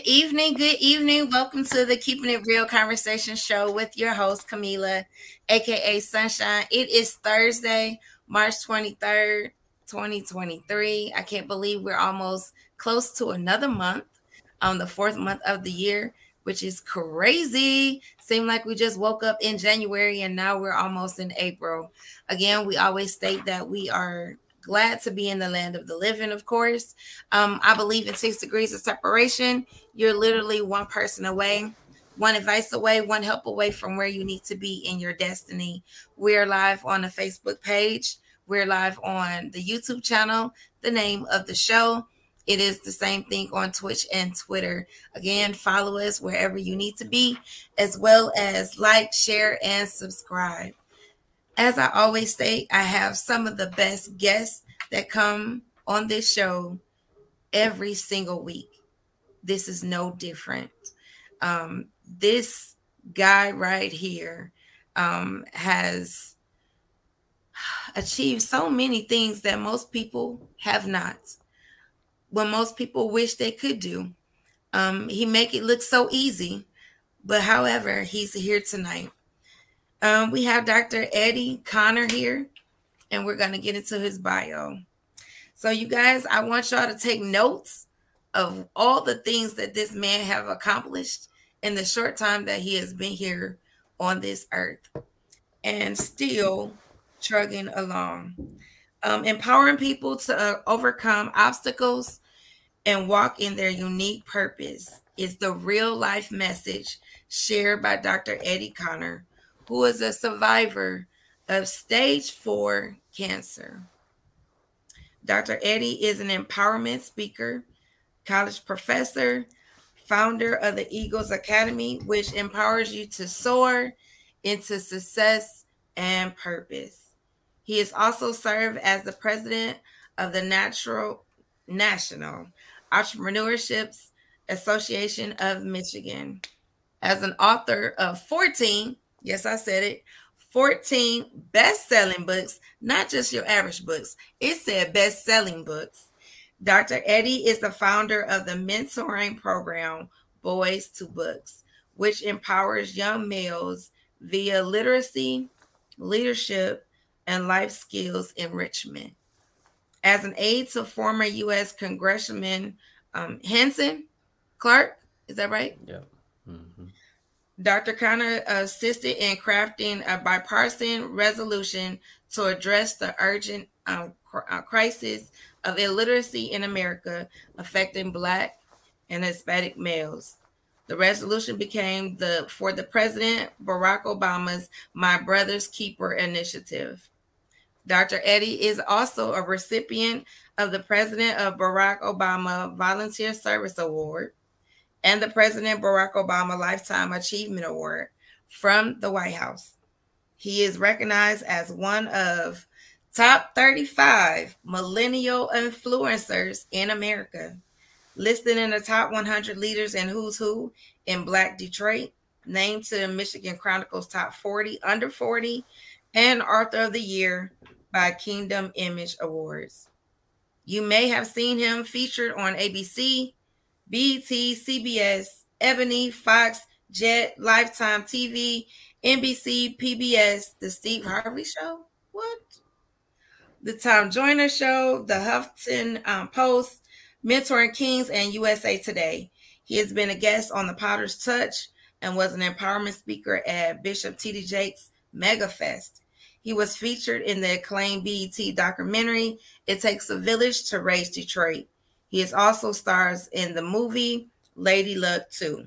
Good evening. Good evening. Welcome to the Keeping It Real Conversation Show with your host, Camila, aka Sunshine. It is Thursday, March 23rd, 2023. I can't believe we're almost close to another month on um, the fourth month of the year, which is crazy. Seemed like we just woke up in January and now we're almost in April. Again, we always state that we are glad to be in the land of the living, of course. Um, I believe in six degrees of separation. You're literally one person away, one advice away, one help away from where you need to be in your destiny. We're live on the Facebook page, we're live on the YouTube channel, the name of the show. It is the same thing on Twitch and Twitter. Again, follow us wherever you need to be, as well as like, share, and subscribe as I always say, I have some of the best guests that come on this show every single week. This is no different. Um, this guy right here um, has achieved so many things that most people have not. What most people wish they could do. Um, he make it look so easy, but however, he's here tonight. Um, we have Dr. Eddie Connor here, and we're going to get into his bio. So, you guys, I want y'all to take notes of all the things that this man have accomplished in the short time that he has been here on this earth and still trugging along. Um, empowering people to uh, overcome obstacles and walk in their unique purpose is the real life message shared by Dr. Eddie Connor who is a survivor of stage four cancer. Dr. Eddie is an empowerment speaker, college professor, founder of the Eagles Academy, which empowers you to soar into success and purpose. He has also served as the president of the Natural National Entrepreneurships Association of Michigan. As an author of 14 Yes, I said it. 14 best selling books, not just your average books. It said best selling books. Dr. Eddie is the founder of the mentoring program Boys to Books, which empowers young males via literacy, leadership, and life skills enrichment. As an aide to former U.S. Congressman um, Hansen Clarke, is that right? Yeah. Mm-hmm. Dr. Connor assisted in crafting a bipartisan resolution to address the urgent um, Uh, crisis of illiteracy in America affecting Black and Hispanic males. The resolution became the for the President Barack Obama's My Brother's Keeper initiative. Dr. Eddie is also a recipient of the President of Barack Obama Volunteer Service Award and the President Barack Obama Lifetime Achievement Award from the White House. He is recognized as one of top 35 millennial influencers in America, listed in the top 100 leaders in Who's Who in Black Detroit, named to the Michigan Chronicles Top 40 Under 40, and Author of the Year by Kingdom Image Awards. You may have seen him featured on ABC, BET, CBS, Ebony, Fox, Jet, Lifetime TV, NBC, PBS, The Steve Harvey Show. What? The Tom Joyner Show, The Huffington um, Post, Mentoring Kings, and USA Today. He has been a guest on the Potter's Touch and was an empowerment speaker at Bishop T.D. Jakes Mega Fest. He was featured in the acclaimed BET documentary, It Takes a Village to Raise Detroit. He is also stars in the movie Lady Luck 2.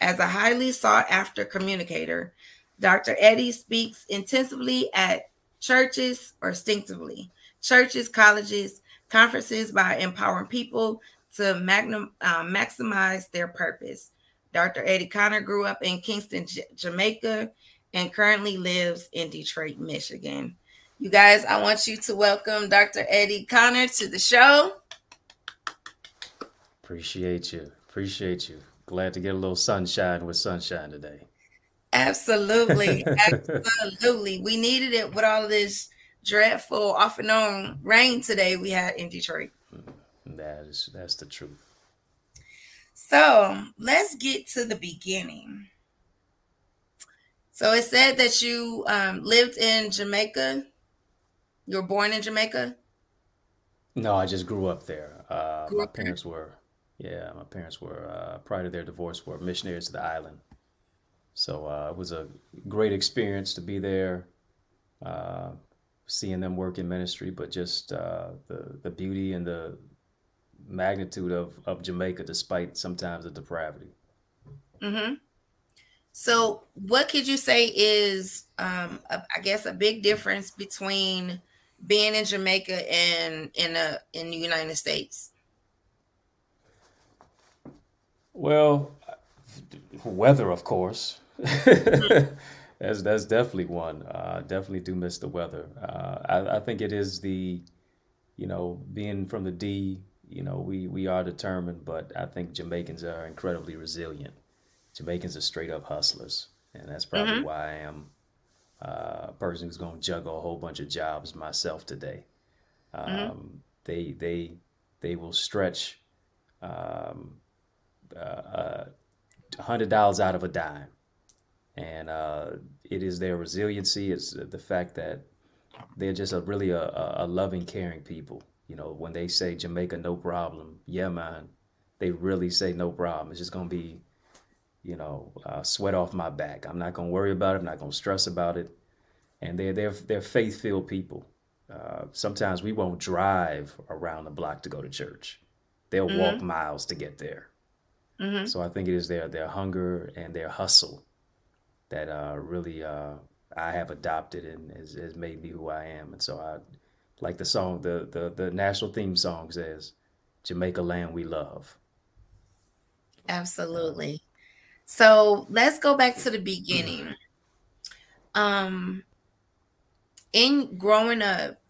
As a highly sought after communicator, Dr. Eddie speaks intensively at churches or instinctively, churches, colleges, conferences by empowering people to magnum, uh, maximize their purpose. Dr. Eddie Connor grew up in Kingston, J- Jamaica, and currently lives in Detroit, Michigan. You guys, I want you to welcome Dr. Eddie Connor to the show. Appreciate you. Appreciate you. Glad to get a little sunshine with sunshine today. Absolutely. Absolutely. We needed it with all this dreadful off and on rain today we had in Detroit. Mm, that is that's the truth. So let's get to the beginning. So it said that you um, lived in Jamaica. You were born in Jamaica. No, I just grew up there. Uh, my parents were, yeah, my parents were uh, prior to their divorce were missionaries to the island. So uh, it was a great experience to be there, uh, seeing them work in ministry, but just uh, the the beauty and the magnitude of, of Jamaica, despite sometimes the depravity. Mm-hmm. So, what could you say is, um, a, I guess, a big difference between being in Jamaica and in a in the United States? Well, weather, of course. That's that's definitely one. Uh, definitely do miss the weather. Uh, I, I think it is the, you know, being from the D. You know, we we are determined, but I think Jamaicans are incredibly resilient. Jamaicans are straight up hustlers, and that's probably mm-hmm. why I am uh, a person who's going to juggle a whole bunch of jobs myself today. Mm-hmm. Um, mm-hmm. They they they will stretch um, uh, hundred dollars out of a dime, and uh, it is their resiliency. It's the fact that they're just a really a, a loving, caring people. You know, when they say Jamaica, no problem. Yeah, man, they really say no problem. It's just gonna be you know, uh, sweat off my back. I'm not going to worry about it. I'm not going to stress about it. And they're, they're, they're faith filled people. Uh, sometimes we won't drive around the block to go to church. They'll mm-hmm. walk miles to get there. Mm-hmm. So I think it is their, their hunger and their hustle that uh, really uh, I have adopted and has, has made me who I am. And so I like the song, the, the, the national theme song says, Jamaica land we love. Absolutely. So let's go back to the beginning. Um, in growing up,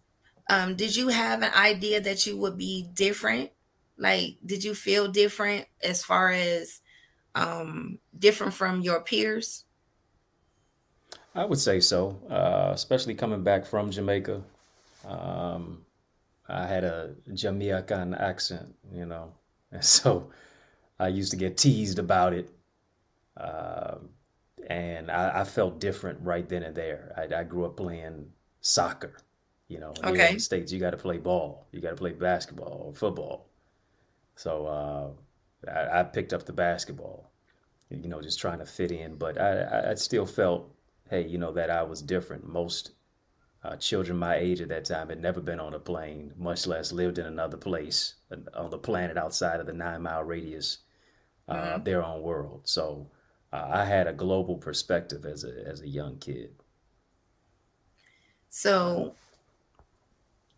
um, did you have an idea that you would be different? Like, did you feel different as far as um, different from your peers? I would say so, uh, especially coming back from Jamaica. Um, I had a Jamaican accent, you know, and so I used to get teased about it uh, and I, I, felt different right then and there. I, I grew up playing soccer. You know, in okay. the United States, you got to play ball, you got to play basketball or football. So uh, I, I, picked up the basketball, you know, just trying to fit in. But I, I still felt, hey, you know, that I was different. Most uh, children my age at that time had never been on a plane, much less lived in another place on the planet outside of the nine mile radius, uh, mm-hmm. their own world. So uh, I had a global perspective as a as a young kid. So,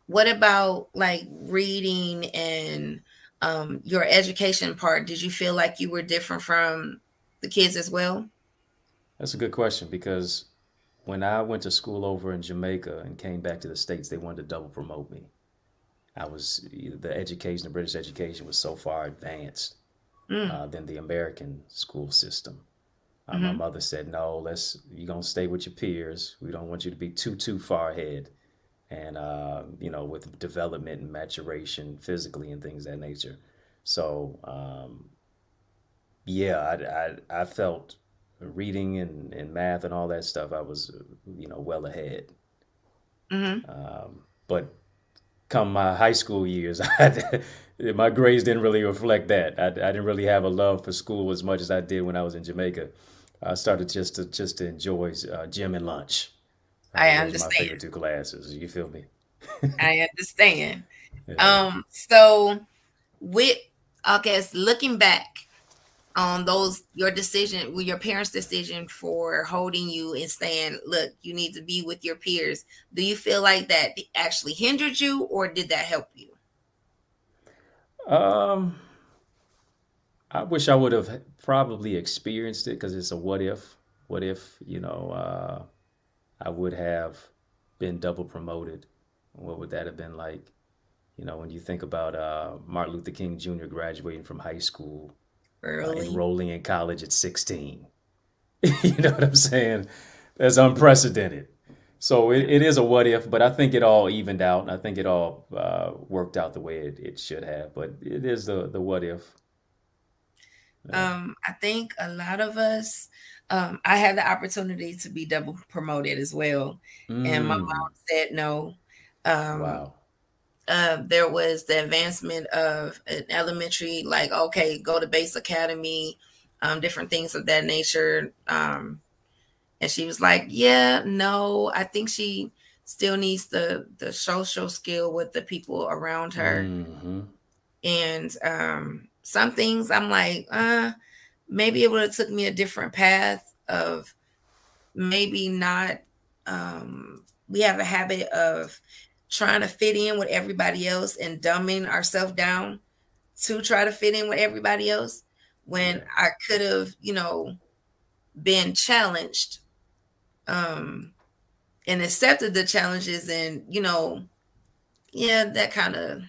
what about like reading and um, your education part? Did you feel like you were different from the kids as well? That's a good question because when I went to school over in Jamaica and came back to the States, they wanted to double promote me. I was the education, the British education was so far advanced mm. uh, than the American school system. Uh, mm-hmm. My mother said, "No, let's you're gonna stay with your peers. We don't want you to be too too far ahead." And uh, you know, with development and maturation physically and things that nature. So um, yeah, I, I, I felt reading and, and math and all that stuff. I was you know well ahead. Mm-hmm. Um, but come my high school years, I, my grades didn't really reflect that. I, I didn't really have a love for school as much as I did when I was in Jamaica. I started just to just to enjoy uh, gym and lunch. Uh, I understand. My favorite two classes. You feel me? I understand. Yeah. Um. So, with I guess looking back on those your decision, your parents' decision for holding you and saying, "Look, you need to be with your peers." Do you feel like that actually hindered you, or did that help you? Um I wish I would have probably experienced it because it's a what if. What if, you know, uh, I would have been double promoted? What would that have been like? You know, when you think about uh, Martin Luther King Jr. graduating from high school, uh, enrolling in college at 16. you know what I'm saying? That's unprecedented. So it, it is a what if, but I think it all evened out. and I think it all uh, worked out the way it, it should have. But it is the, the what if. Um, I think a lot of us, um, I had the opportunity to be double promoted as well. Mm. And my mm. mom said no. Um, wow. Uh, there was the advancement of an elementary, like, okay, go to Bates Academy, um, different things of that nature. Um, and she was like, yeah, no, I think she still needs the the social skill with the people around her. Mm-hmm. And um, some things I'm like, uh, maybe it would have took me a different path of maybe not um we have a habit of trying to fit in with everybody else and dumbing ourselves down to try to fit in with everybody else when. I could have, you know, been challenged um and accepted the challenges and, you know, yeah, that kind of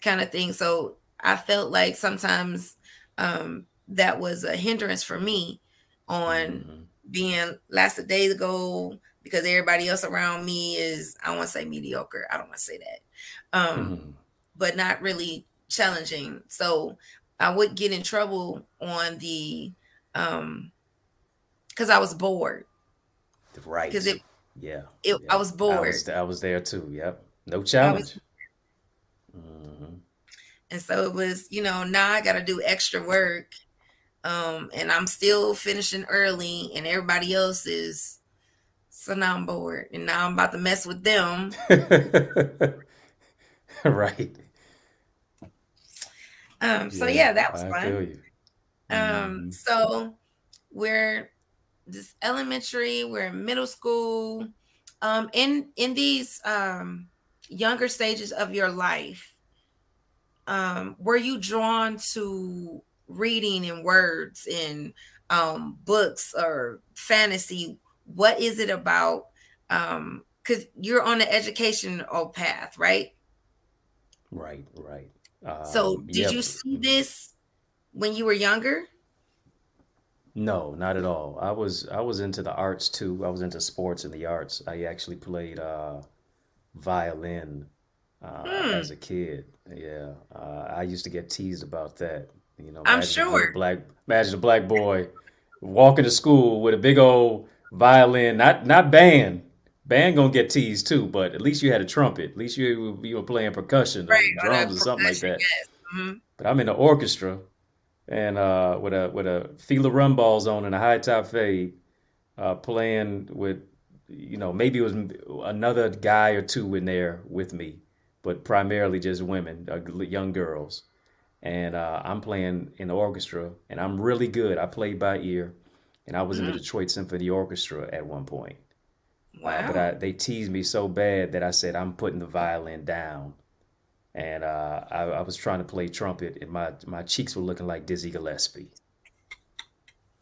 kind of thing. So I felt like sometimes um, that was a hindrance for me on mm-hmm. being last a day ago because everybody else around me is I don't want to say mediocre. I don't want to say that. Um, mm-hmm. but not really challenging. So I would get in trouble on the um because I was bored. Right. Because it yeah, it, yeah. I was bored. I was, I was there too. Yep. No challenge. And so it was, you know, now I got to do extra work. Um, and I'm still finishing early, and everybody else is. So now I'm bored, and now I'm about to mess with them. right. Um. So yeah, yeah that was I fun. Um. Mm-hmm. So we're this elementary. We're in middle school. Um. In in these um younger stages of your life, um, were you drawn to reading in words in um, books or fantasy? What is it about? Um, because you're on the educational path, right? Right, right. Um, so, did yeah. you see this when you were younger? No, not at all. I was I was into the arts too. I was into sports and the arts. I actually played uh, violin uh, hmm. as a kid. Yeah, uh, I used to get teased about that. You know, I'm sure. Black, imagine a black boy walking to school with a big old violin, not not band. Band gonna get teased too, but at least you had a trumpet. At least you you were playing percussion, right, or drums, or something like that. Yes. Mm-hmm. But I'm in the orchestra, and uh, with a with a Fila rum balls on and a high top fade, uh, playing with, you know, maybe it was another guy or two in there with me but primarily just women, uh, young girls. And uh, I'm playing in the orchestra, and I'm really good. I played by ear, and I was mm-hmm. in the mm-hmm. Detroit Symphony Orchestra at one point. Wow. Uh, but I, they teased me so bad that I said, I'm putting the violin down. And uh, I, I, was trying to play trumpet, and my, my cheeks were looking like Dizzy Gillespie.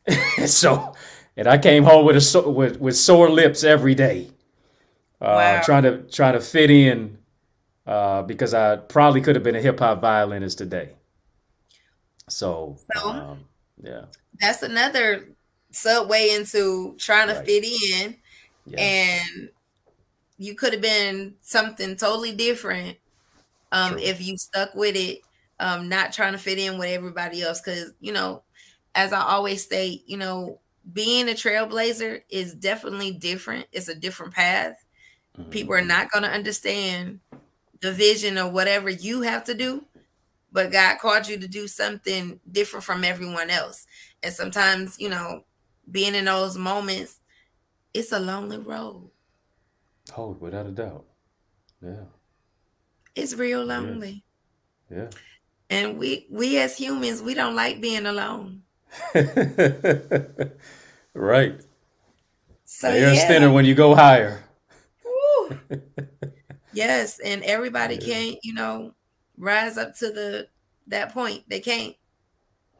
so, and I came home with a with, with sore lips every day, uh, wow. trying to trying to fit in uh, because I probably could have been a hip hop violinist today. So, so um, yeah, that's another subway into trying to fit in, and you could have been something totally different um, if you stuck with it, um, not trying to fit in with everybody else. Because you know, as I always state, you know, being a trailblazer is definitely different. It's a different path. Mm-hmm. People are not going to understand the vision or whatever you have to do, but God called you to do something different from everyone else. And sometimes, you know, being in those moments, it's a lonely road. Oh, without a doubt. Yeah. It's real lonely. Yeah. yeah. And we we as humans, we don't like being alone. right. So air's yeah. thinner when you go higher. Yes, and everybody yeah. can't, you know, rise up to the that point. They can't.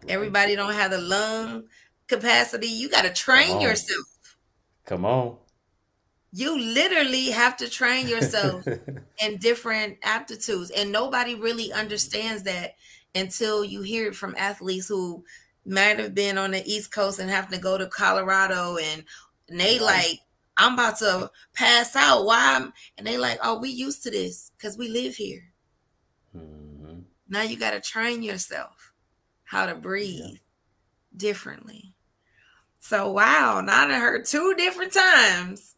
Everybody don't have the lung capacity. You got to train yourself. Come on. You literally have to train yourself in different aptitudes, and nobody really understands that until you hear it from athletes who might have been on the East Coast and have to go to Colorado and they like I'm about to pass out. Why? I'm, and they like, oh, we used to this because we live here. Mm-hmm. Now you got to train yourself how to breathe yeah. differently. So wow, now I heard two different times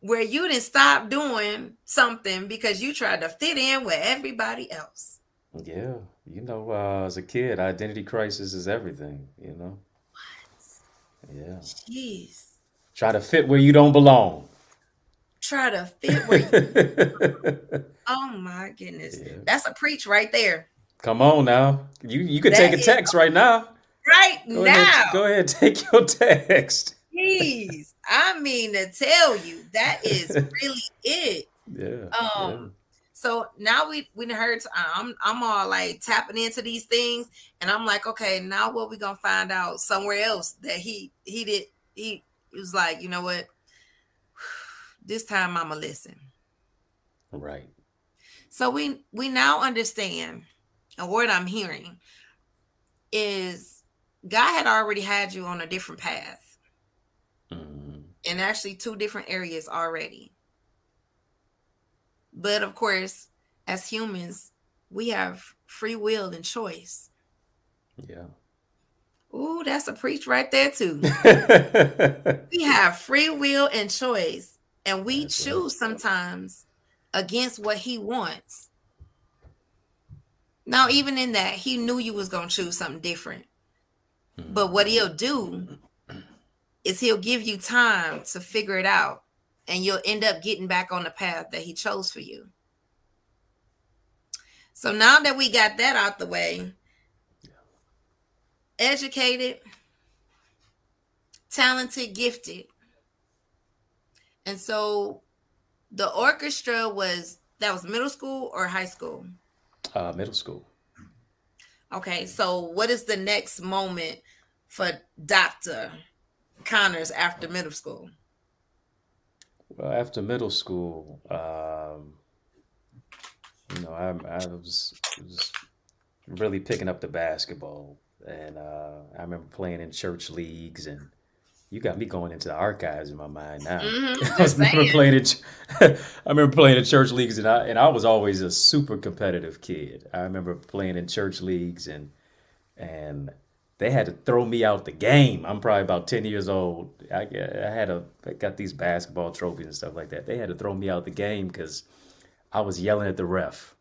where you didn't stop doing something because you tried to fit in with everybody else. Yeah, you know, uh, as a kid, identity crisis is everything. You know. What? Yeah. Jeez. Try to fit where you don't belong. Try to fit where you. oh my goodness, yeah. that's a preach right there. Come on now, you you could take a text right now. Right go now. Ahead, go ahead, take your text. Please, I mean to tell you that is really it. Yeah. Um. Yeah. So now we we heard. I'm I'm all like tapping into these things, and I'm like, okay, now what we gonna find out somewhere else that he he did he was like, you know what? This time I'ma listen. Right. So we we now understand, and what I'm hearing is God had already had you on a different path, mm-hmm. and actually two different areas already. But of course, as humans, we have free will and choice. Yeah. Ooh, that's a preach right there too. we have free will and choice, and we that's choose right. sometimes against what he wants. Now, even in that, he knew you was gonna choose something different. Mm-hmm. But what he'll do is he'll give you time to figure it out, and you'll end up getting back on the path that he chose for you. So now that we got that out the way, educated, talented, gifted. And so the orchestra was that was middle school or high school? Uh, middle school. Okay, so what is the next moment for Dr. Connors after middle school? Well, after middle school, um, you know, I, I was, was really picking up the basketball, and uh, I remember playing in church leagues and you got me going into the archives in my mind now. Mm-hmm, I remember playing it. I remember playing in church leagues, and I and I was always a super competitive kid. I remember playing in church leagues, and and they had to throw me out the game. I'm probably about ten years old. I, I had a I got these basketball trophies and stuff like that. They had to throw me out the game because I was yelling at the ref.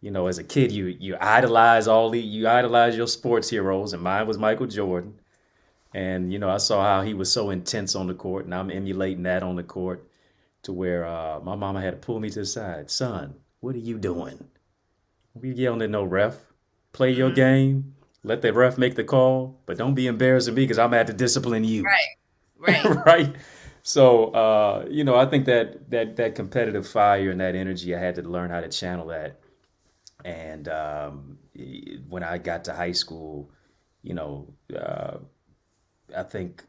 You know, as a kid, you you idolize all the you idolize your sports heroes, and mine was Michael Jordan. And, you know, I saw how he was so intense on the court, and I'm emulating that on the court to where uh, my mama had to pull me to the side. Son, what are you doing? We yelling at no ref. Play your mm-hmm. game. Let the ref make the call, but don't be embarrassing me because I'm at to discipline you. Right. Right. right. So uh, you know, I think that that that competitive fire and that energy, I had to learn how to channel that. And um, when I got to high school, you know, uh, I think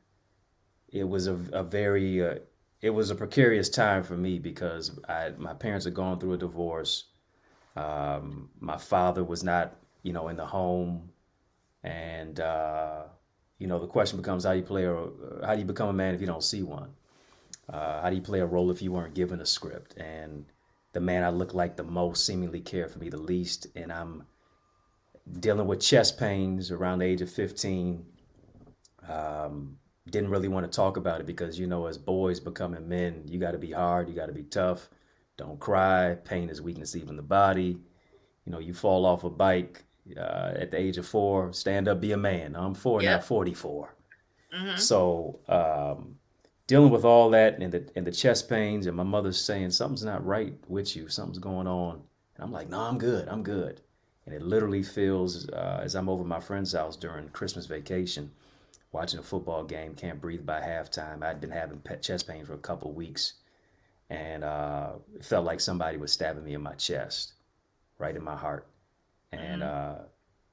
it was a, a very uh, it was a precarious time for me because I my parents had gone through a divorce. Um, my father was not you know in the home, and uh, you know the question becomes how do you play a how do you become a man if you don't see one? Uh, how do you play a role if you weren't given a script? And the man I look like the most seemingly cared for me the least, and I'm dealing with chest pains around the age of 15 um, didn't really want to talk about it because you know, as boys becoming men, you got to be hard, you got to be tough. Don't cry. Pain is weakness, even the body. You know, you fall off a bike uh, at the age of four. Stand up, be a man. I'm four, yeah. not 44. Mm-hmm. So um, dealing with all that and the and the chest pains, and my mother's saying something's not right with you, something's going on, and I'm like, no, I'm good, I'm good. And it literally feels uh, as I'm over my friend's house during Christmas vacation watching a football game, can't breathe by halftime. I'd been having chest pain for a couple weeks, and uh, it felt like somebody was stabbing me in my chest, right in my heart. And mm-hmm. uh,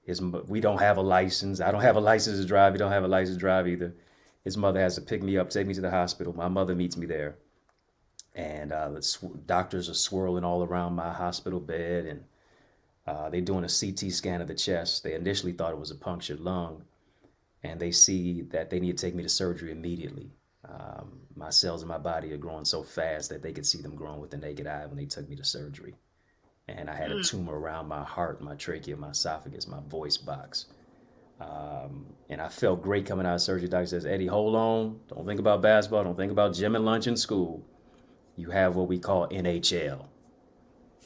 his, we don't have a license. I don't have a license to drive. He don't have a license to drive either. His mother has to pick me up, take me to the hospital. My mother meets me there, and uh, the sw- doctors are swirling all around my hospital bed, and uh, they're doing a CT scan of the chest. They initially thought it was a punctured lung, and they see that they need to take me to surgery immediately. Um, my cells in my body are growing so fast that they could see them growing with the naked eye when they took me to surgery. and I had a mm. tumor around my heart, my trachea, my esophagus, my voice box. Um, and I felt great coming out of surgery. Doctor says, Eddie, hold on. Don't think about basketball. Don't think about gym and lunch in school. You have what we call NHL.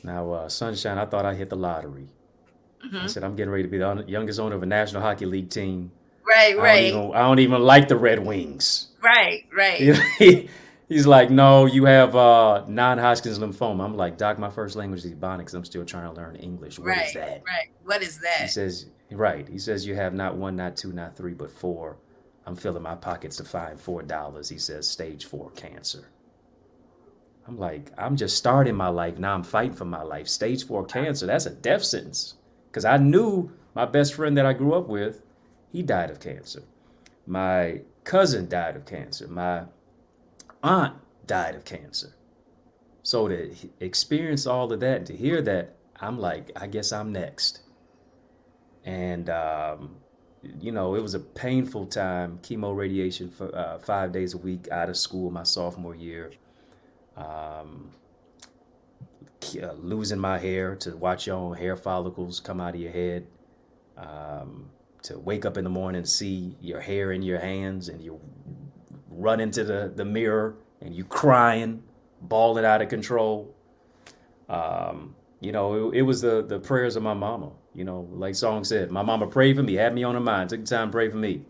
Now, uh, Sunshine, I thought I hit the lottery. Mm-hmm. I said, I'm getting ready to be the youngest owner of a National Hockey League team. Right, right. I don't even, I don't even like the Red Wings. Right, right. He's like, no, you have uh, non-Hodgkin's lymphoma. I'm like, doc, my first language is Ebonics. I'm still trying to learn English. What right, is that? Right. What is that? He says, right. He says you have not one, not two, not three, but four. I'm filling my pockets to find four dollars. He says, stage four cancer. I'm like, I'm just starting my life. Now I'm fighting for my life. Stage four cancer. That's a death sentence. Because I knew my best friend that I grew up with, he died of cancer. My cousin died of cancer. My aunt died of cancer. So to experience all of that, and to hear that, I'm like, I guess I'm next. And, um, you know, it was a painful time, chemo radiation for uh, five days a week out of school my sophomore year. Um, uh, losing my hair to watch your own hair follicles come out of your head. Um, to wake up in the morning and see your hair in your hands and you run into the, the mirror and you crying, bawling out of control. Um, you know, it, it, was the, the prayers of my mama. You know, like song said, my mama prayed for me, had me on her mind, took the time to pray for me.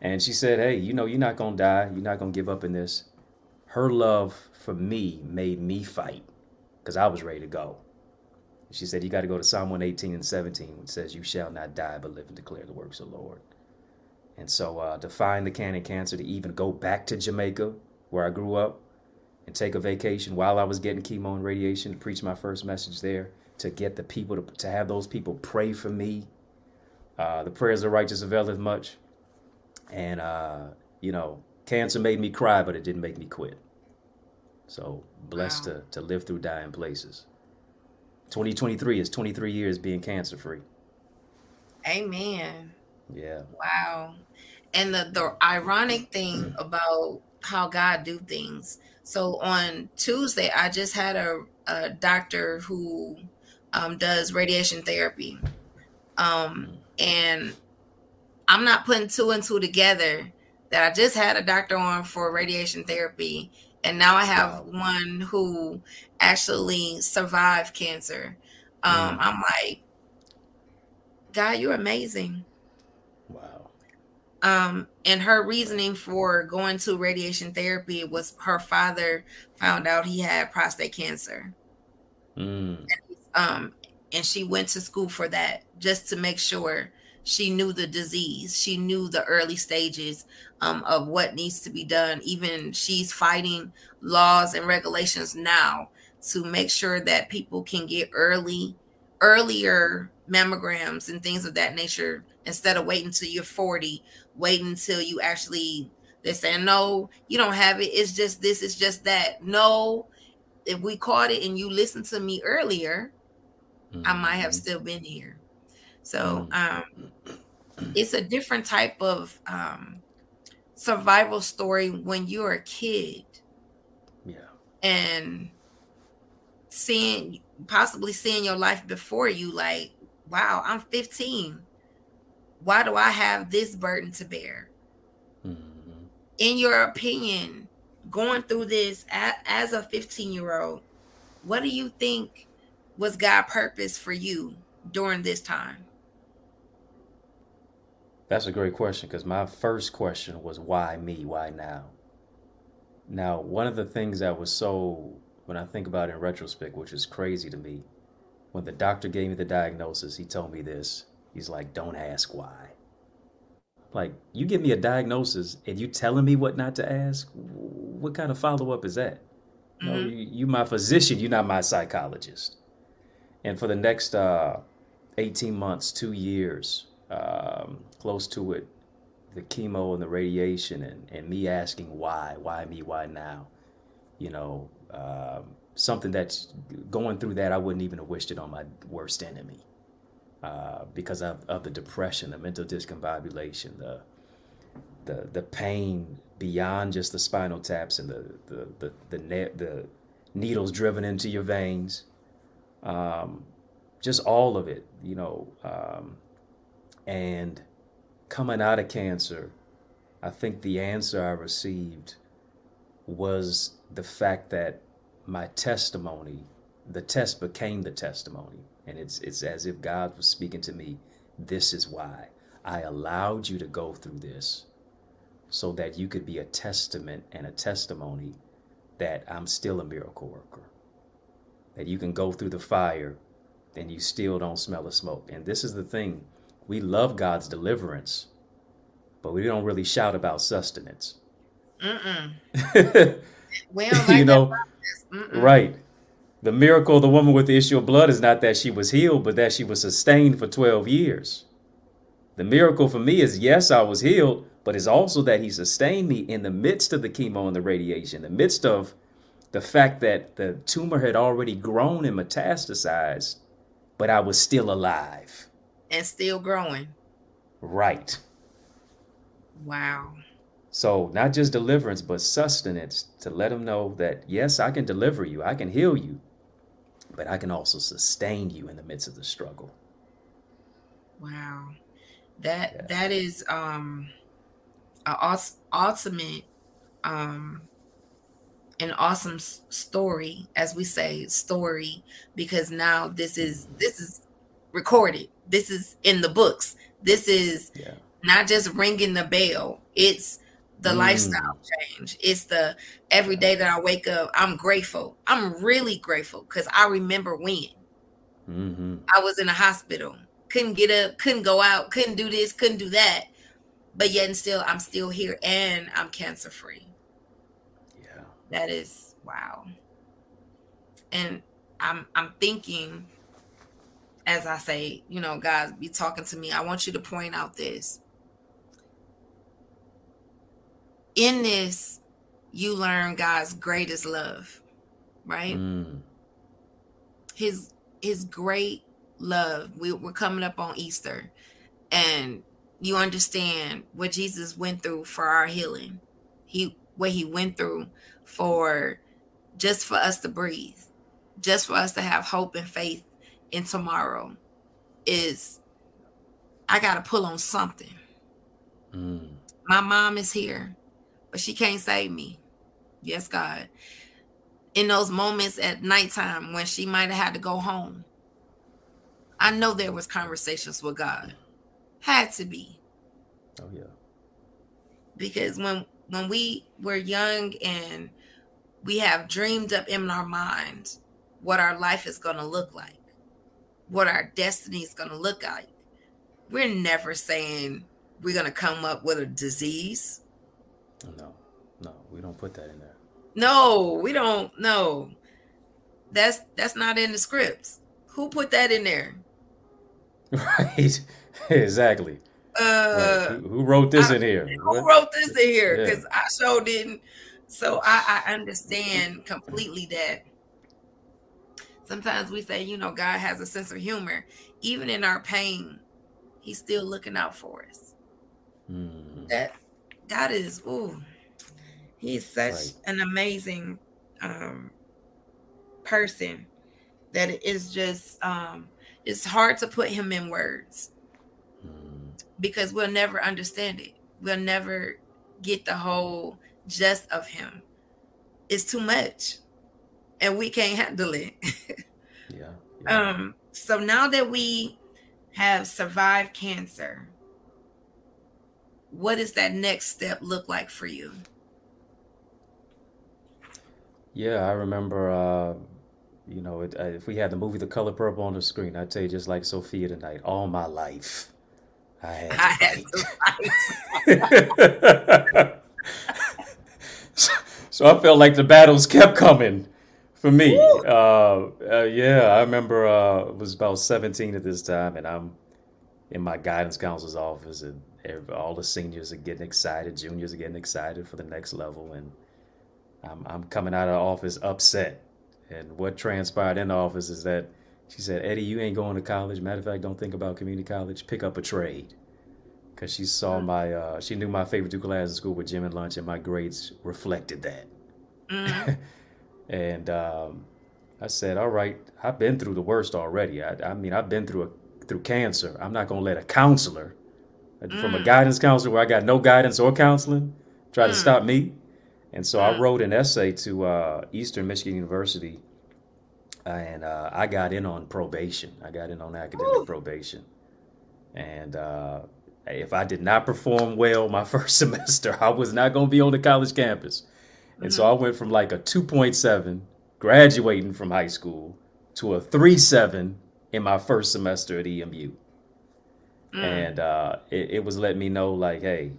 And she said, hey, you know, you're not going to die. You're not going to give up in this. Her love for me made me fight because I was ready to go. She said, you got to go to Psalm 118 and 17, which says, you shall not die, but live and declare the works of the Lord. And so uh, to find the cannon cancer, to even go back to Jamaica, where I grew up, and take a vacation while I was getting chemo and radiation to preach my first message there, to get the people to, to have those people pray for me. Uh, the prayers of the righteous availeth much. And, uh, you know, cancer made me cry, but it didn't make me quit. So blessed wow. to, to live through dying places. 2023 is 23 years being cancer free. Amen. Yeah. Wow. And the, the ironic thing about how God do things. So on Tuesday, I just had a, a doctor who um, does radiation therapy. Um, and I'm not putting two and two together that I just had a doctor on for radiation therapy. And now I have one who actually survived cancer. Um, mm. I'm like, God, you're amazing. Um, and her reasoning for going to radiation therapy was her father found out he had prostate cancer. Mm. And, um, and she went to school for that just to make sure she knew the disease. She knew the early stages um, of what needs to be done. Even she's fighting laws and regulations now to make sure that people can get early, earlier mammograms and things of that nature instead of waiting until you're 40 waiting until you actually they're saying no you don't have it it's just this it's just that no if we caught it and you listened to me earlier mm-hmm. i might have mm-hmm. still been here so mm-hmm. um it's a different type of um survival story when you're a kid yeah and seeing possibly seeing your life before you like wow i'm 15 why do I have this burden to bear? Mm-hmm. In your opinion, going through this as a 15 year old, what do you think was God' purpose for you during this time? That's a great question because my first question was why me? Why now? Now, one of the things that was so, when I think about it in retrospect, which is crazy to me, when the doctor gave me the diagnosis, he told me this He's like, don't ask why. Like, you give me a diagnosis and you telling me what not to ask? What kind of follow up is that? Mm-hmm. No, you, you my physician, you're not my psychologist. And for the next uh, 18 months, two years, um, close to it, the chemo and the radiation and, and me asking why, why me, why now? You know, um, something that's going through that, I wouldn't even have wished it on my worst enemy. Uh, because of, of the depression, the mental discombobulation, the the the pain beyond just the spinal taps and the the the the, ne- the needles driven into your veins. um, just all of it, you know. Um, and coming out of cancer, I think the answer I received was the fact that my testimony, the test became the testimony. And it's, it's as if God was speaking to me, this is why I allowed you to go through this so that you could be a testament and a testimony that I'm still a miracle worker. That you can go through the fire and you still don't smell the smoke. And this is the thing we love God's deliverance, but we don't really shout about sustenance. Mm-mm. we don't like you know, right. The miracle of the woman with the issue of blood is not that she was healed, but that she was sustained for 12 years. The miracle for me is yes, I was healed, but it's also that he sustained me in the midst of the chemo and the radiation, the midst of the fact that the tumor had already grown and metastasized, but I was still alive. And still growing. Right. Wow. So, not just deliverance, but sustenance to let them know that, yes, I can deliver you, I can heal you, but I can also sustain you in the midst of the struggle. Wow. That yeah. that is um a ultimate um an awesome story as we say story because now this is this is recorded this is in the books. This is yeah. not just ringing the bell. It's the mm. lifestyle change. It's the every day that i wake up i'm grateful. I'm really grateful because i remember when. Mm-hmm. i was in a hospital. Couldn't get up couldn't go out couldn't do this couldn't do that. But yet and still i'm still here and i'm cancer free yeah. That is wow. And i'm i'm thinking as i say you know god be talking to me i want you to point out this in this you learn god's greatest love right mm. his his great love we, we're coming up on easter and you understand what Jesus went through for our healing. He what he went through for just for us to breathe, just for us to have hope and faith in tomorrow is I got to pull on something. Mm. My mom is here, but she can't save me. Yes, God. In those moments at nighttime when she might have had to go home, I know there was conversations with God. Had to be. Oh yeah. Because when when we were young and we have dreamed up in our mind what our life is going to look like, what our destiny is going to look like, we're never saying we're going to come up with a disease. No, no, we don't put that in there. No, we don't. No, that's that's not in the scripts. Who put that in there? Right. exactly. Uh, who, who, wrote this I, in here? Who what? wrote this in here? Because yeah. I sure didn't. So I, I understand completely that sometimes we say, you know, God has a sense of humor. Even in our pain, He's still looking out for us. Mm. That God is, ooh, He's such right. an amazing um, person that it is just um, it's hard to put him in words because we'll never understand it. We'll never get the whole gist of him. It's too much. And we can't handle it. yeah, yeah. Um so now that we have survived cancer, what does that next step look like for you? Yeah, I remember uh you know, it, uh, if we had the movie The Color Purple on the screen, I'd tell you just like Sofia tonight, all my life, I had to I fight. Had to fight. so, so, I felt like the battles kept coming for me. Uh, uh, yeah, I remember uh, it was about 17 at this time, and I'm in my guidance counselor's office, and all the seniors are getting excited, juniors are getting excited for the next level, and I'm, I'm coming out of the office upset and what transpired in the office is that she said, Eddie, you ain't going to college. Matter of fact, don't think about community college. Pick up a trade. Because she saw mm-hmm. my, uh, she knew my favorite two classes in school were gym and lunch, and my grades reflected that. Mm-hmm. and um, I said, all right, I've been through the worst already. I, I mean, I've been through a, through cancer. I'm not gonna let a counselor, mm. from a mm. guidance counselor where I got no guidance or counseling, try mm. to stop me. And so mm. I wrote an essay to uh, Eastern Michigan University, and uh, I got in on probation. I got in on academic Ooh. probation, and uh, if I did not perform well my first semester, I was not going to be on the college campus. And mm-hmm. so I went from like a 2.7 graduating from high school to a 3.7 in my first semester at EMU. Mm. And uh, it, it was letting me know, like, hey,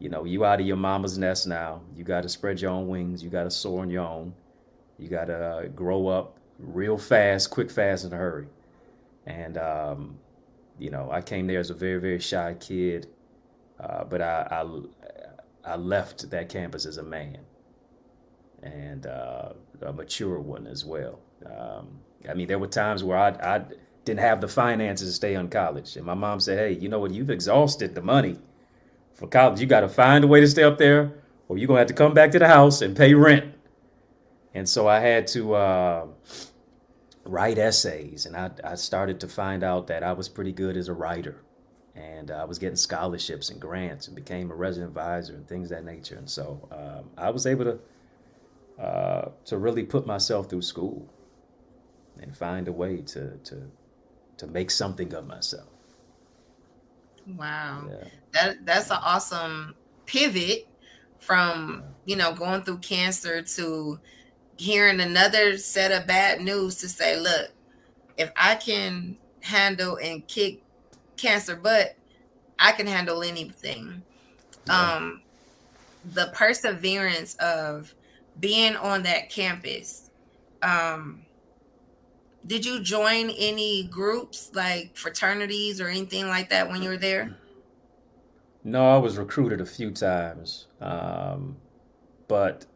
you know, you out of your mama's nest now. You got to spread your own wings. You got to soar on your own. You got to uh, grow up real fast, quick, fast, in a hurry. And um, you know, I came there as a very, very shy kid, uh, but I, I, I left that campus as a man and uh, a mature one as well. Um, I mean, there were times where I, I didn't have the finances to stay on college, and my mom said, "Hey, you know what? You've exhausted the money for college. You got to find a way to stay up there, or you're gonna have to come back to the house and pay rent." And so I had to. Uh, write essays, and I, I started to find out that I was pretty good as a writer, and I was getting scholarships and grants, and became a resident advisor and things that nature. And so um, I was able to uh, to really put myself through school and find a way to to to make something of myself. Wow, yeah. that that's an awesome pivot from you know going through cancer to hearing another set of bad news to say, look, if I can handle and kick cancer butt, I can handle anything. Yeah. Um, the perseverance of being on that campus. Um, did you join any groups like fraternities or anything like that when you were there? No, I was recruited a few times, um, but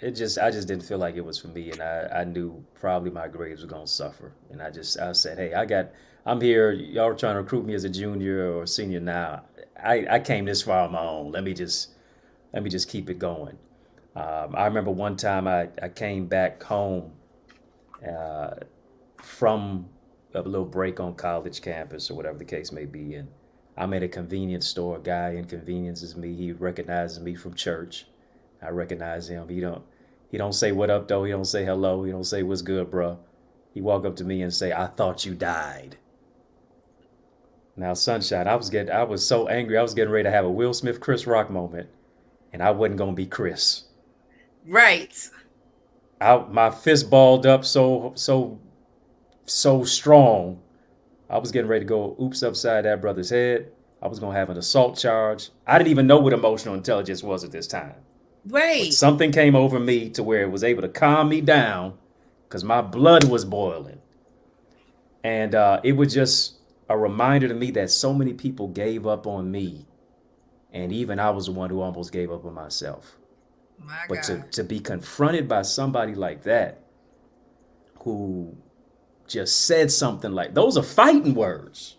it just I just didn't feel like it was for me, and I, I knew probably my grades were gonna suffer, and I just I said, hey, I got I'm here. Y'all are trying to recruit me as a junior or senior now. I, I came this far on my own. Let me just let me just keep it going. Um, I remember one time I, I came back home uh, from a little break on college campus or whatever the case may be, and I'm at a convenience store. A guy inconveniences me. He recognizes me from church I recognize him. He don't he don't say what up though. He don't say hello. He don't say what's good, bro. He walk up to me and say, "I thought you died." Now, sunshine, I was getting I was so angry. I was getting ready to have a Will Smith Chris Rock moment, and I wasn't gonna be Chris. Right. I my fist balled up so so so strong. I was getting ready to go oops upside that brother's head. I was gonna have an assault charge. I didn't even know what emotional intelligence was at this time. Right. But something came over me to where it was able to calm me down because my blood was boiling. And uh, it was just a reminder to me that so many people gave up on me. And even I was the one who almost gave up on myself. My but to, to be confronted by somebody like that who just said something like those are fighting words.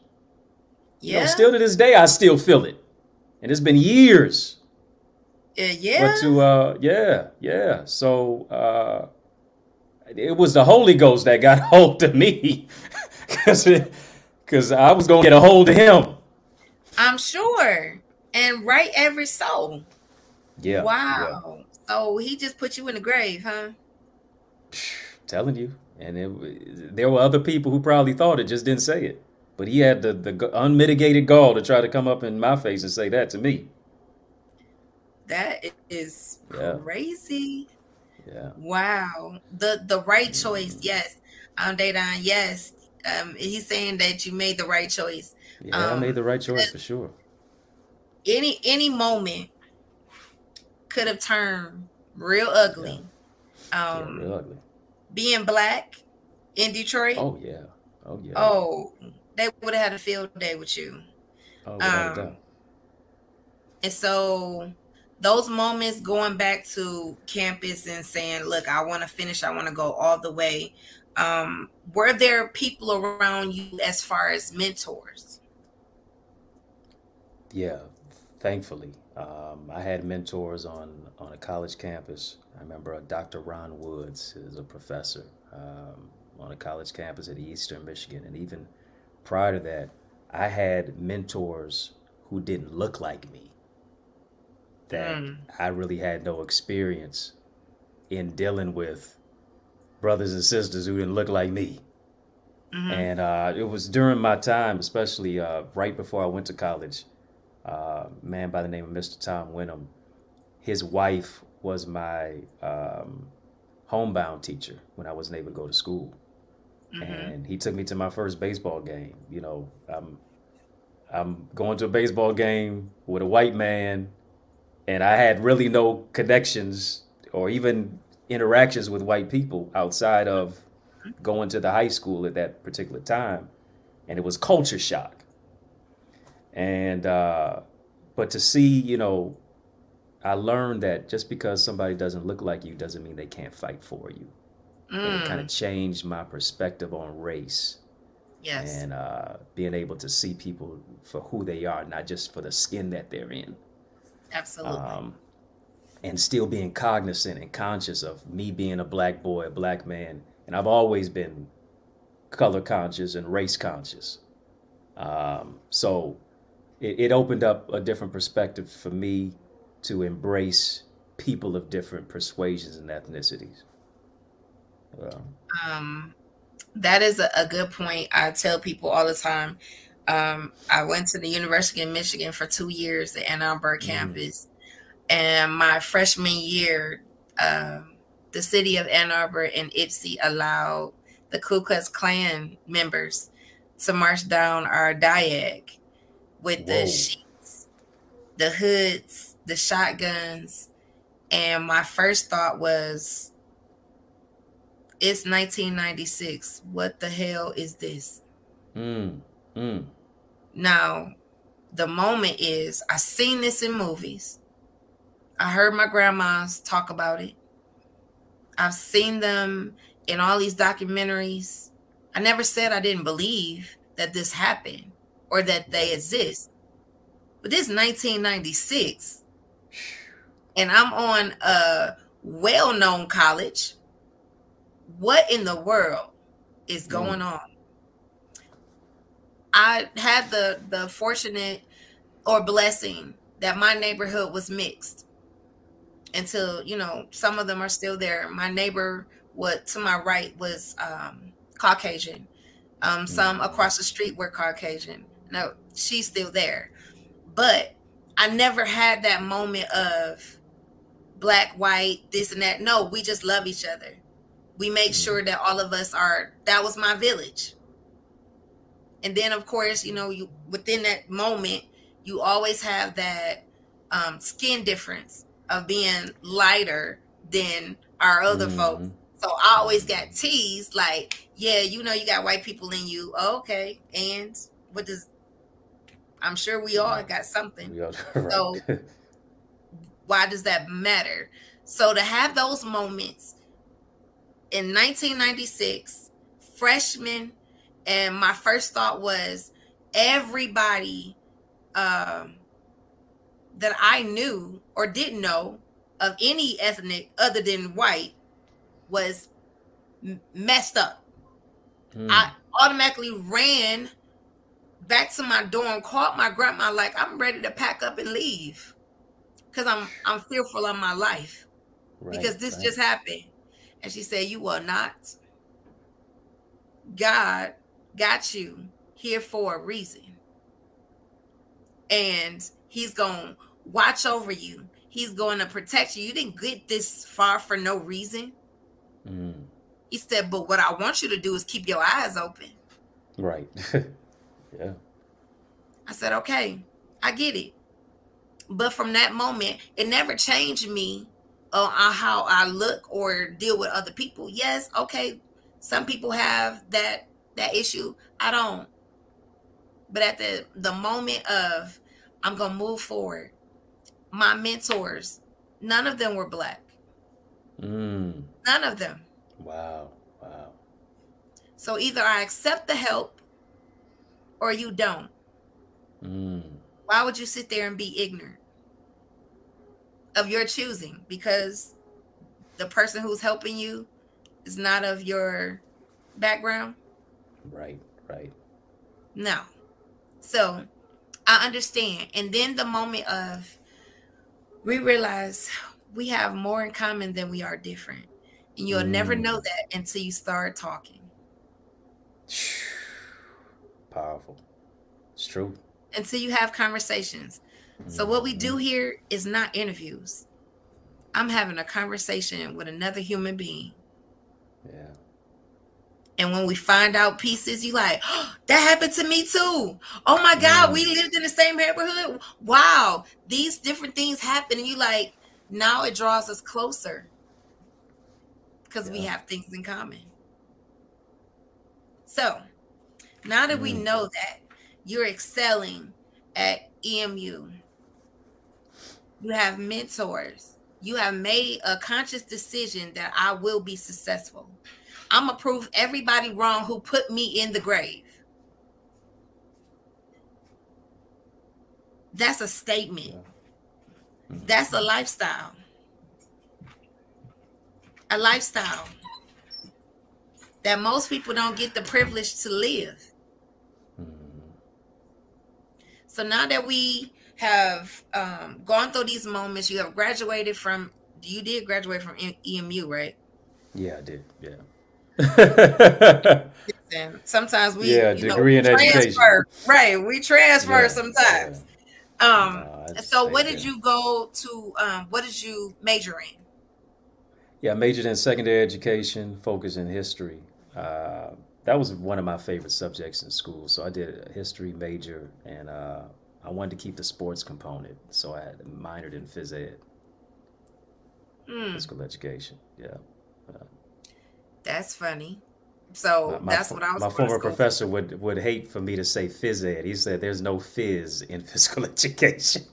Yeah. You know, still to this day, I still feel it. And it's been years yeah. But to uh yeah, yeah. So uh it was the Holy Ghost that got hold of me. Cause because I was gonna get a hold of him. I'm sure. And right every soul. Yeah. Wow. Yeah. So he just put you in the grave, huh? Telling you. And it, there were other people who probably thought it, just didn't say it. But he had the, the unmitigated gall to try to come up in my face and say that to me. That is yeah. crazy. Yeah. Wow. The the right choice, yes. Um Dedan, yes. Um he's saying that you made the right choice. Yeah, um, I made the right choice for sure. Any any moment could have turned real ugly. Yeah. Um yeah, real ugly. Being black in Detroit. Oh yeah. Oh yeah. Oh, they would have had a field day with you. Oh, um, and so those moments going back to campus and saying, look, I want to finish, I want to go all the way. Um, were there people around you as far as mentors? Yeah, thankfully. Um, I had mentors on, on a college campus. I remember Dr. Ron Woods is a professor. um, on a college campus at Eastern Michigan. And even prior to that, I had mentors who didn't look like me, that mm. I really had no experience in dealing with brothers and sisters who didn't look like me. Mm-hmm. And uh, it was during my time, especially uh, right before I went to college, uh, a man by the name of Mr. Tom Wenham, his wife was my um, homebound teacher when I wasn't able to go to school. Mm-hmm. And he took me to my first baseball game. You know, I'm, I'm going to a baseball game with a white man, and I had really no connections or even interactions with white people outside of going to the high school at that particular time. And it was culture shock. And, uh, but to see, you know, I learned that just because somebody doesn't look like you doesn't mean they can't fight for you. Mm. And it kind of changed my perspective on race. Yes. And uh, being able to see people for who they are, not just for the skin that they're in. Absolutely. Um, and still being cognizant and conscious of me being a black boy, a black man. And I've always been color conscious and race conscious. Um, so it, it opened up a different perspective for me to embrace people of different persuasions and ethnicities. Um, that is a, a, good point. I tell people all the time. Um, I went to the University of Michigan for two years, the Ann Arbor mm. campus, and my freshman year, um, the city of Ann Arbor and Ypsi allowed the Ku Klux Klan members to march down our diag with Whoa. the sheets, the hoods, the shotguns. And my first thought was, it's 1996. What the hell is this? Mm, mm. Now, the moment is I've seen this in movies. I heard my grandmas talk about it. I've seen them in all these documentaries. I never said I didn't believe that this happened or that they exist. But this 1996 and I'm on a well-known college. What in the world is mm. going mm. on? I had the the fortunate or blessing that my neighborhood was mixed until you know some of them are still there my neighbor what to my right was um caucasian um some mm. across the street were caucasian no she's still there but i never had that moment of black white this and that no we just love each other we make mm. sure that all of us are that was my village and then of course you know you within that moment you always have that um, skin difference of being lighter than our other mm-hmm. folks. So I always got teased like, yeah, you know, you got white people in you. Oh, okay. And what does I'm sure we all got something. We all, right. So why does that matter? So to have those moments in 1996, freshman, and my first thought was everybody um, that I knew or didn't know of any ethnic other than white was messed up. Mm. I automatically ran back to my dorm, called my grandma, like I'm ready to pack up and leave, because I'm I'm fearful of my life, right, because this right. just happened. And she said, "You will not. God got you here for a reason, and He's going." To watch over you. He's going to protect you. You didn't get this far for no reason. Mm. He said, but what I want you to do is keep your eyes open. Right. yeah. I said, okay, I get it. But from that moment, it never changed me uh, on how I look or deal with other people. Yes, okay, some people have that that issue. I don't. But at the the moment of I'm gonna move forward, my mentors, none of them were black. Mm. None of them. Wow. Wow. So either I accept the help or you don't. Mm. Why would you sit there and be ignorant of your choosing? Because the person who's helping you is not of your background? Right, right. No. So I understand. And then the moment of we realize we have more in common than we are different. And you'll mm. never know that until you start talking. Powerful. It's true. Until you have conversations. Mm. So what we do mm-hmm. here is not interviews. I'm having a conversation with another human being. Yeah. And when we find out pieces, you like, oh, that happened to me too. Oh my God, we lived in the same neighborhood. Wow, these different things happen. And you like, now it draws us closer because yeah. we have things in common. So now that mm. we know that you're excelling at EMU, you have mentors, you have made a conscious decision that I will be successful. I'm gonna prove everybody wrong who put me in the grave. That's a statement. That's a lifestyle. A lifestyle that most people don't get the privilege to live. So now that we have um, gone through these moments, you have graduated from, you did graduate from EMU, right? Yeah, I did. Yeah. sometimes we yeah degree know, in transfer, education right we transfer yeah, sometimes um no, so what did you go to um what did you major in yeah I majored in secondary education focus in history uh that was one of my favorite subjects in school so i did a history major and uh i wanted to keep the sports component so i had minored in phys ed mm. physical education yeah uh, that's funny. So my, that's what I was. My former professor would would hate for me to say phys ed. He said there's no phys in physical education.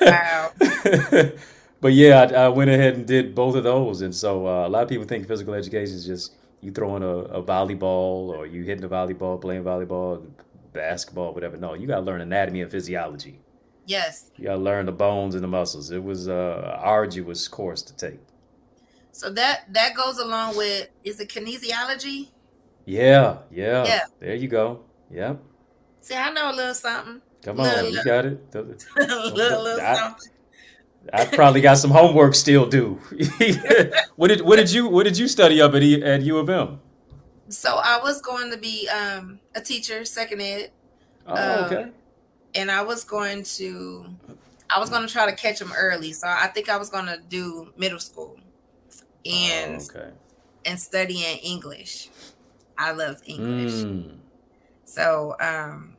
Wow. but yeah, I, I, went ahead and did both of those, and so uh, a lot of people think physical education is just you throwing a, a volleyball or you hitting a volleyball, playing volleyball, basketball, whatever. No, you got to learn anatomy and physiology. Yes. You got to learn the bones and the muscles. It was a arduous course to take. So that that goes along with is it kinesiology? Yeah, yeah. Yeah. There you go. Yep. See, I know a little something. Come on, little, you got it. little, little I, something. I probably got some homework still due. what did what did you what did you study up at at U of M? So I was going to be um, a teacher, second ed. Oh, um, okay. And I was going to I was going to try to catch them early. So I think I was going to do middle school and oh, okay. and studying English. I love English. Mm. So um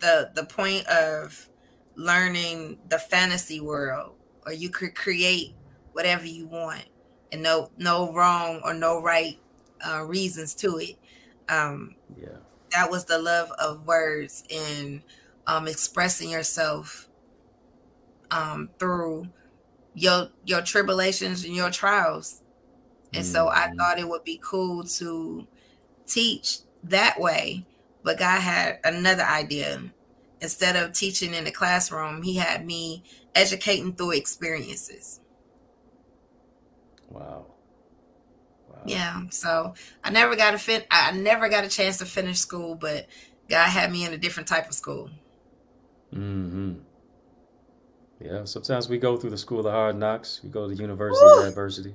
the the point of learning the fantasy world or you could create whatever you want and no no wrong or no right uh, reasons to it. Um yeah. That was the love of words and um expressing yourself um through your your tribulations and your trials. And mm-hmm. so I mm-hmm. thought it would be cool to teach that way. But God had another idea. Instead of teaching in the classroom, he had me educating through experiences. Wow. wow. Yeah. So I never got a fit I never got a chance to finish school, but God had me in a different type of school. Mm-hmm. Yeah, sometimes we go through the school of hard knocks. We go to university Woo! adversity.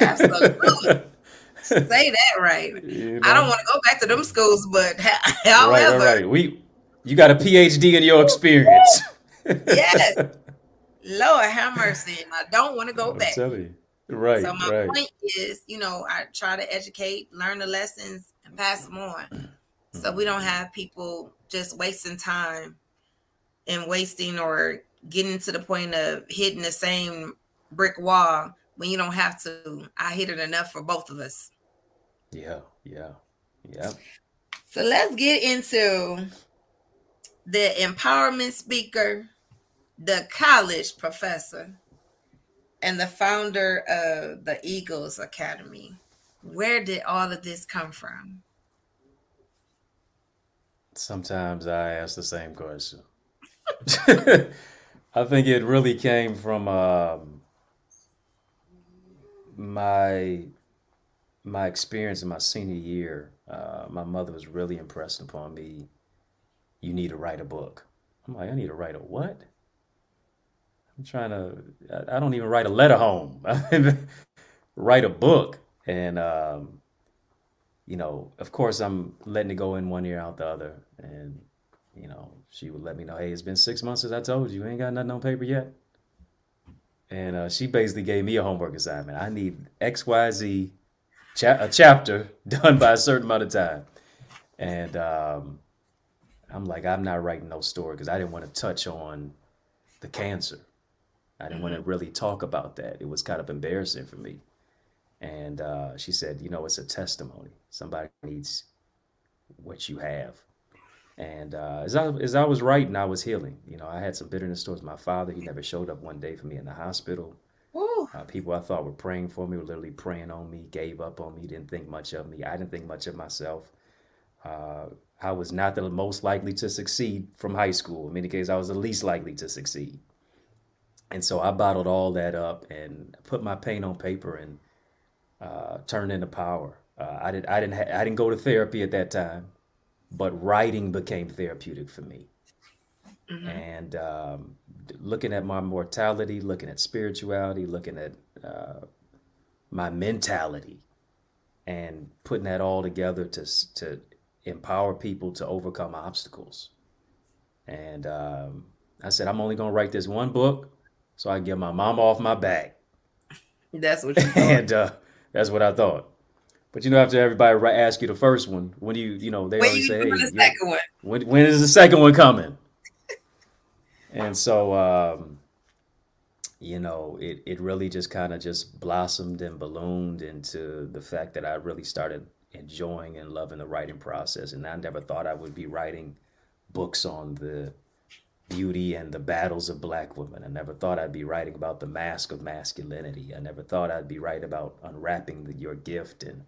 Absolutely. Say that right. You know? I don't want to go back to them schools, but however, right, right, we you got a PhD in your experience. yes. Lord have mercy. I don't want to go I'm back. Right. So my right. point is, you know, I try to educate, learn the lessons, and pass them on. So we don't have people just wasting time and wasting or getting to the point of hitting the same brick wall when you don't have to. I hit it enough for both of us. Yeah, yeah, yeah. So let's get into the empowerment speaker, the college professor, and the founder of the Eagles Academy. Where did all of this come from? Sometimes I ask the same question. I think it really came from um, my my experience in my senior year, uh, my mother was really impressed upon me. You need to write a book. I'm like, I need to write a what? I'm trying to. I, don't even write a letter home. write a book, and um, you know, of course, I'm letting it go in one ear out the other, and you know, she would let me know, hey, it's been six months since I told you, you ain't got nothing on paper yet. And uh, she basically gave me a homework assignment. I need X, Y, Z, cha- a chapter done by a certain amount of time. And um, I'm like, I'm not writing no story because I didn't want to touch on the cancer. I didn't mm-hmm. want to really talk about that. It was kind of embarrassing for me. And uh, she said, you know, it's a testimony. Somebody needs what you have. And uh, as I as I was writing, I was healing. You know, I had some bitterness towards my father. He never showed up one day for me in the hospital. Uh, people I thought were praying for me were literally praying on me, gave up on me, didn't think much of me. I didn't think much of myself. Uh, I was not the most likely to succeed from high school. In many cases, I was the least likely to succeed. And so I bottled all that up and put my pain on paper and uh, turned into power. Uh, I did. I didn't. Ha- I didn't go to therapy at that time but writing became therapeutic for me. Mm-hmm. And um, looking at my mortality, looking at spirituality, looking at uh, my mentality, and putting that all together to to empower people to overcome obstacles. And um, I said, I'm only gonna write this one book, so I can get my mom off my back. That's what. You and uh, that's what I thought. But you know, after everybody ask you the first one, when do you, you know, they when always say, "Hey, the second one? When, when is the second one coming?" and so, um, you know, it it really just kind of just blossomed and ballooned into the fact that I really started enjoying and loving the writing process. And I never thought I would be writing books on the beauty and the battles of black women. I never thought I'd be writing about the mask of masculinity. I never thought I'd be writing about unwrapping the, your gift and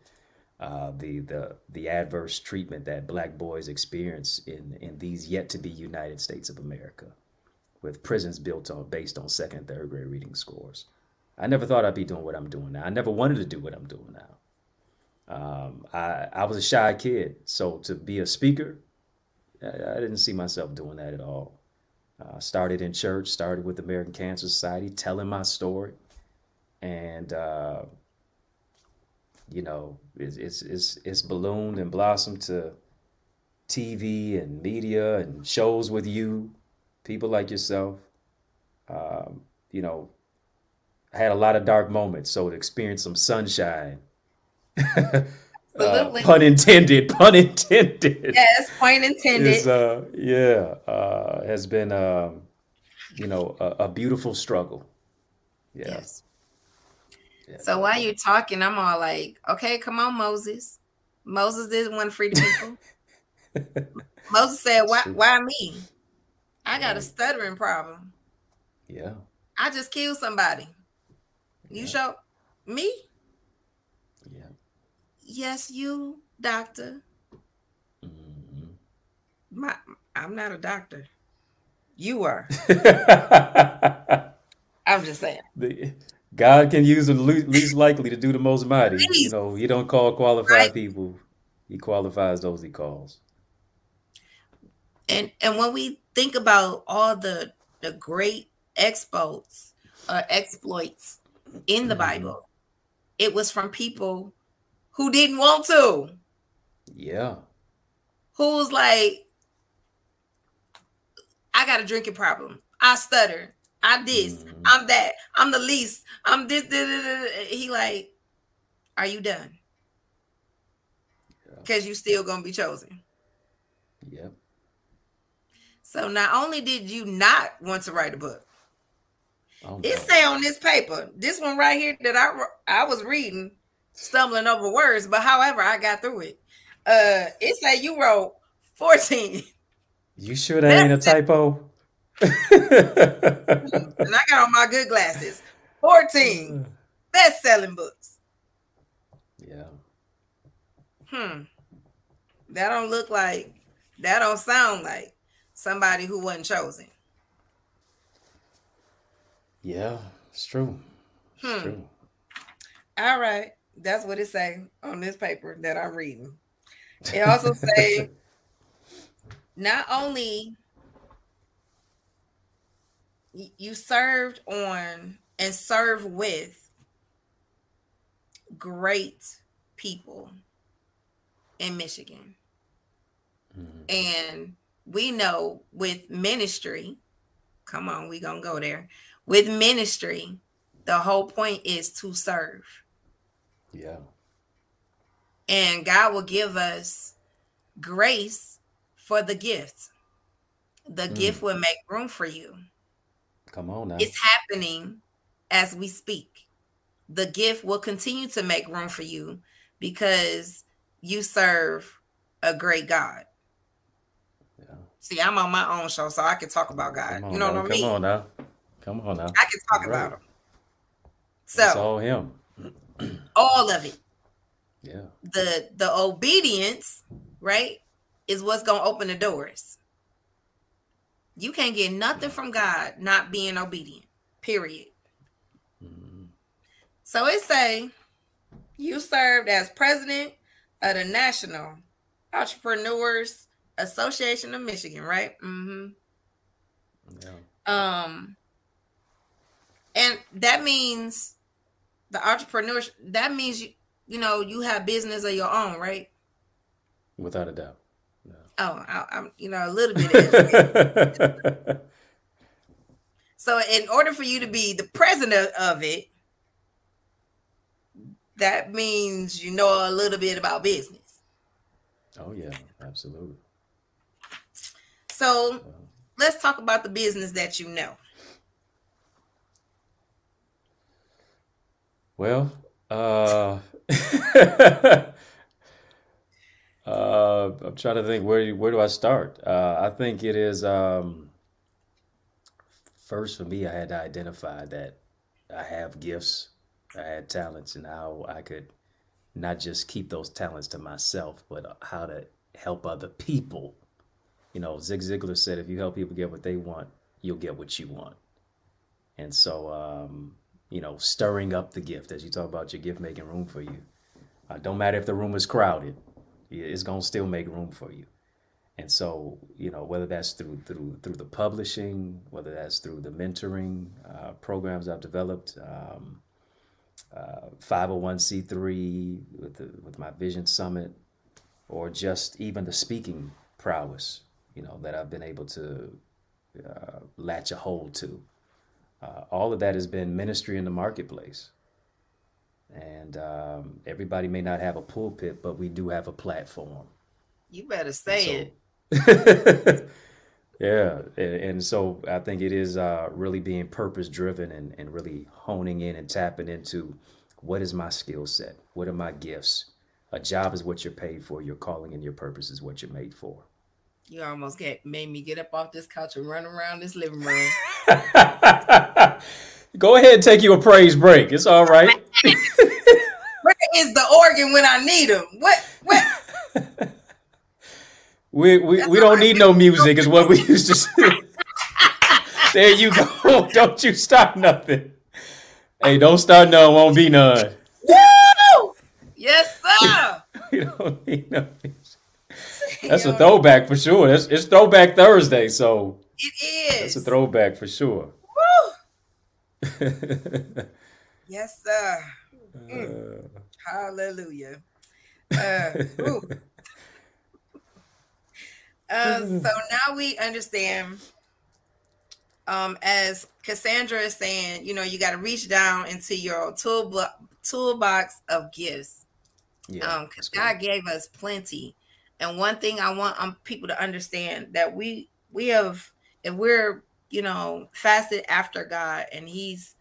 uh, the the the adverse treatment that black boys experience in in these yet to be United States of America, with prisons built on based on second and third grade reading scores. I never thought I'd be doing what I'm doing now. I never wanted to do what I'm doing now. Um, I I was a shy kid, so to be a speaker, I, I didn't see myself doing that at all. Uh, started in church, started with American Cancer Society, telling my story, and uh, you know, it's, it's, it's, it's ballooned and blossomed to TV and media and shows with you, people like yourself. Um, you know, I had a lot of dark moments, so to experience some sunshine. Uh, pun intended. Pun intended. Yes, point intended. Is, uh, yeah, uh, has been, um, you know, a, a beautiful struggle. Yeah. Yes. So while you're talking, I'm all like, okay, come on, Moses. Moses didn't want free people. Moses said, why, why me? I got a stuttering problem. Yeah. I just killed somebody. You yeah. show me? Yes, you, doctor. Mm-hmm. My, I'm not a doctor. You are. I'm just saying. The, God can use the least likely to do the most mighty. You know, He don't call qualified right. people; He qualifies those He calls. And and when we think about all the the great exploits, uh, exploits in the mm-hmm. Bible, it was from people who didn't want to. Yeah. Who was like, I got a drinking problem. I stutter. I'm this, mm-hmm. I'm that, I'm the least, I'm this, this, this, He like, are you done? Because you still gonna be chosen. Yep. So not only did you not want to write a book, oh, it say on this paper, this one right here that I I was reading, stumbling over words, but however I got through it. Uh, it say you wrote 14. You sure that ain't a typo? and I got on my good glasses. 14 best selling books. Yeah. Hmm. That don't look like, that don't sound like somebody who wasn't chosen. Yeah, it's true. It's hmm. true. All right. That's what it say on this paper that I'm reading. It also say not only you served on and serve with great people in Michigan. Mm-hmm. And we know with ministry, come on, we gonna go there. With ministry, the whole point is to serve. Yeah. And God will give us grace for the gift. The mm. gift will make room for you. Come on now. It's happening as we speak. The gift will continue to make room for you because you serve a great God. Yeah. See, I'm on my own show, so I can talk about God. You know now. what I mean? Come on now. Come on now. I can talk about him. So it's all him. All of it. Yeah. The the obedience, right, is what's gonna open the doors. You can't get nothing from God not being obedient. Period. Mm-hmm. So it say you served as president of the National Entrepreneurs Association of Michigan, right? Mm-hmm. Yeah. Um, and that means the entrepreneurs. That means you, you know, you have business of your own, right? Without a doubt. Oh, I, am you know a little bit. so, in order for you to be the president of it, that means you know a little bit about business. Oh yeah, absolutely. So, let's talk about the business that you know. Well, uh Uh, I'm trying to think where where do I start? Uh, I think it is um, first for me. I had to identify that I have gifts, I had talents, and how I could not just keep those talents to myself, but how to help other people. You know, Zig Ziglar said, "If you help people get what they want, you'll get what you want." And so, um, you know, stirring up the gift as you talk about your gift making room for you. Uh, don't matter if the room is crowded it's gonna still make room for you. And so, you know, whether that's through through through the publishing, whether that's through the mentoring uh, programs I've developed, um, uh, 501c3 with the, with my Vision Summit, or just even the speaking prowess, you know, that I've been able to uh, latch a hold to. Uh, all of that has been ministry in the marketplace. And um, everybody may not have a pulpit, but we do have a platform. You better say so, it. yeah. And, and, so I think it is uh, really being purpose driven and, and really honing in and tapping into what is my skill set? What are my gifts? A job is what you're paid for. Your calling and your purpose is what you're made for. You almost get made me get up off this couch and run around this living room. Go ahead and take you a praise break. It's all right. Where is the organ when I need them? What? What? we we, we don't need no music, is what we used to say. there you go. Don't you stop nothing. Hey, don't start none, won't be none. Woo! Yes, sir. we don't need no music. That's a throwback for sure. It's, it's throwback Thursday, so it is. That's a throwback for sure. yes, sir. Mm. Uh, Hallelujah. Uh, uh, so now we understand, um, as Cassandra is saying, you know, you got to reach down into your tool toolbox of gifts. Yeah, um, because God gave us plenty. And one thing I want um, people to understand that we we have if we're you know, fasted after God and he's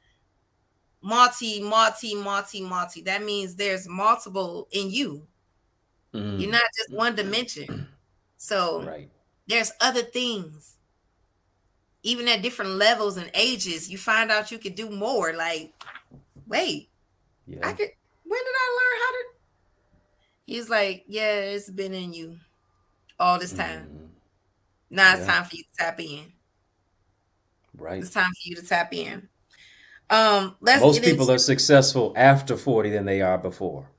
multi, multi, multi, multi. That means there's multiple in you. Mm-hmm. You're not just one dimension. So right. there's other things. Even at different levels and ages, you find out you could do more. Like, wait, yeah. I could when did I learn how to? He's like, Yeah, it's been in you all this time. Mm-hmm. Now yeah. it's time for you to tap in. Right. It's time for you to tap in. Um, let's Most people into, are successful after 40 than they are before.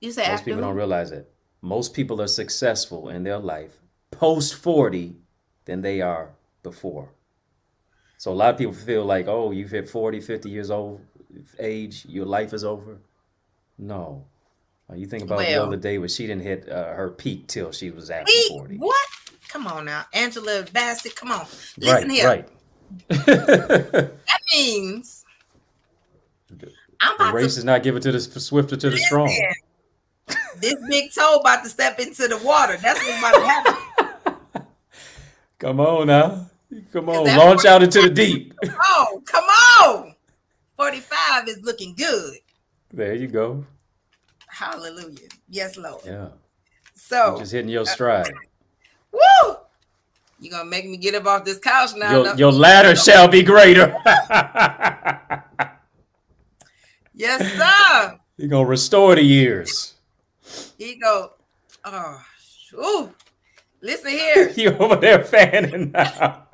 you say Most after people who? don't realize it. Most people are successful in their life post 40 than they are before. So a lot of people feel like, oh, you've hit 40, 50 years old age, your life is over. No. Uh, You think about Well- day when she didn't hit uh, her peak till she was after Wait, 40. what? Come on now, Angela Bassett. Come on, listen Right, here. right. That means I'm The race to. is not given to the swifter to the strong. This big toe about to step into the water. That's what's about to happen. Come on now. Come on. Launch out into the deep. Oh, come on. 45 is looking good. There you go. Hallelujah. Yes, Lord. Yeah. So, You're just hitting your uh, stride. woo! You're to make me get up off this couch now. Your, No- your ladder shall be greater. Yes, sir. You're going to restore the years. He go, oh, ooh. Listen here. you over there fanning now.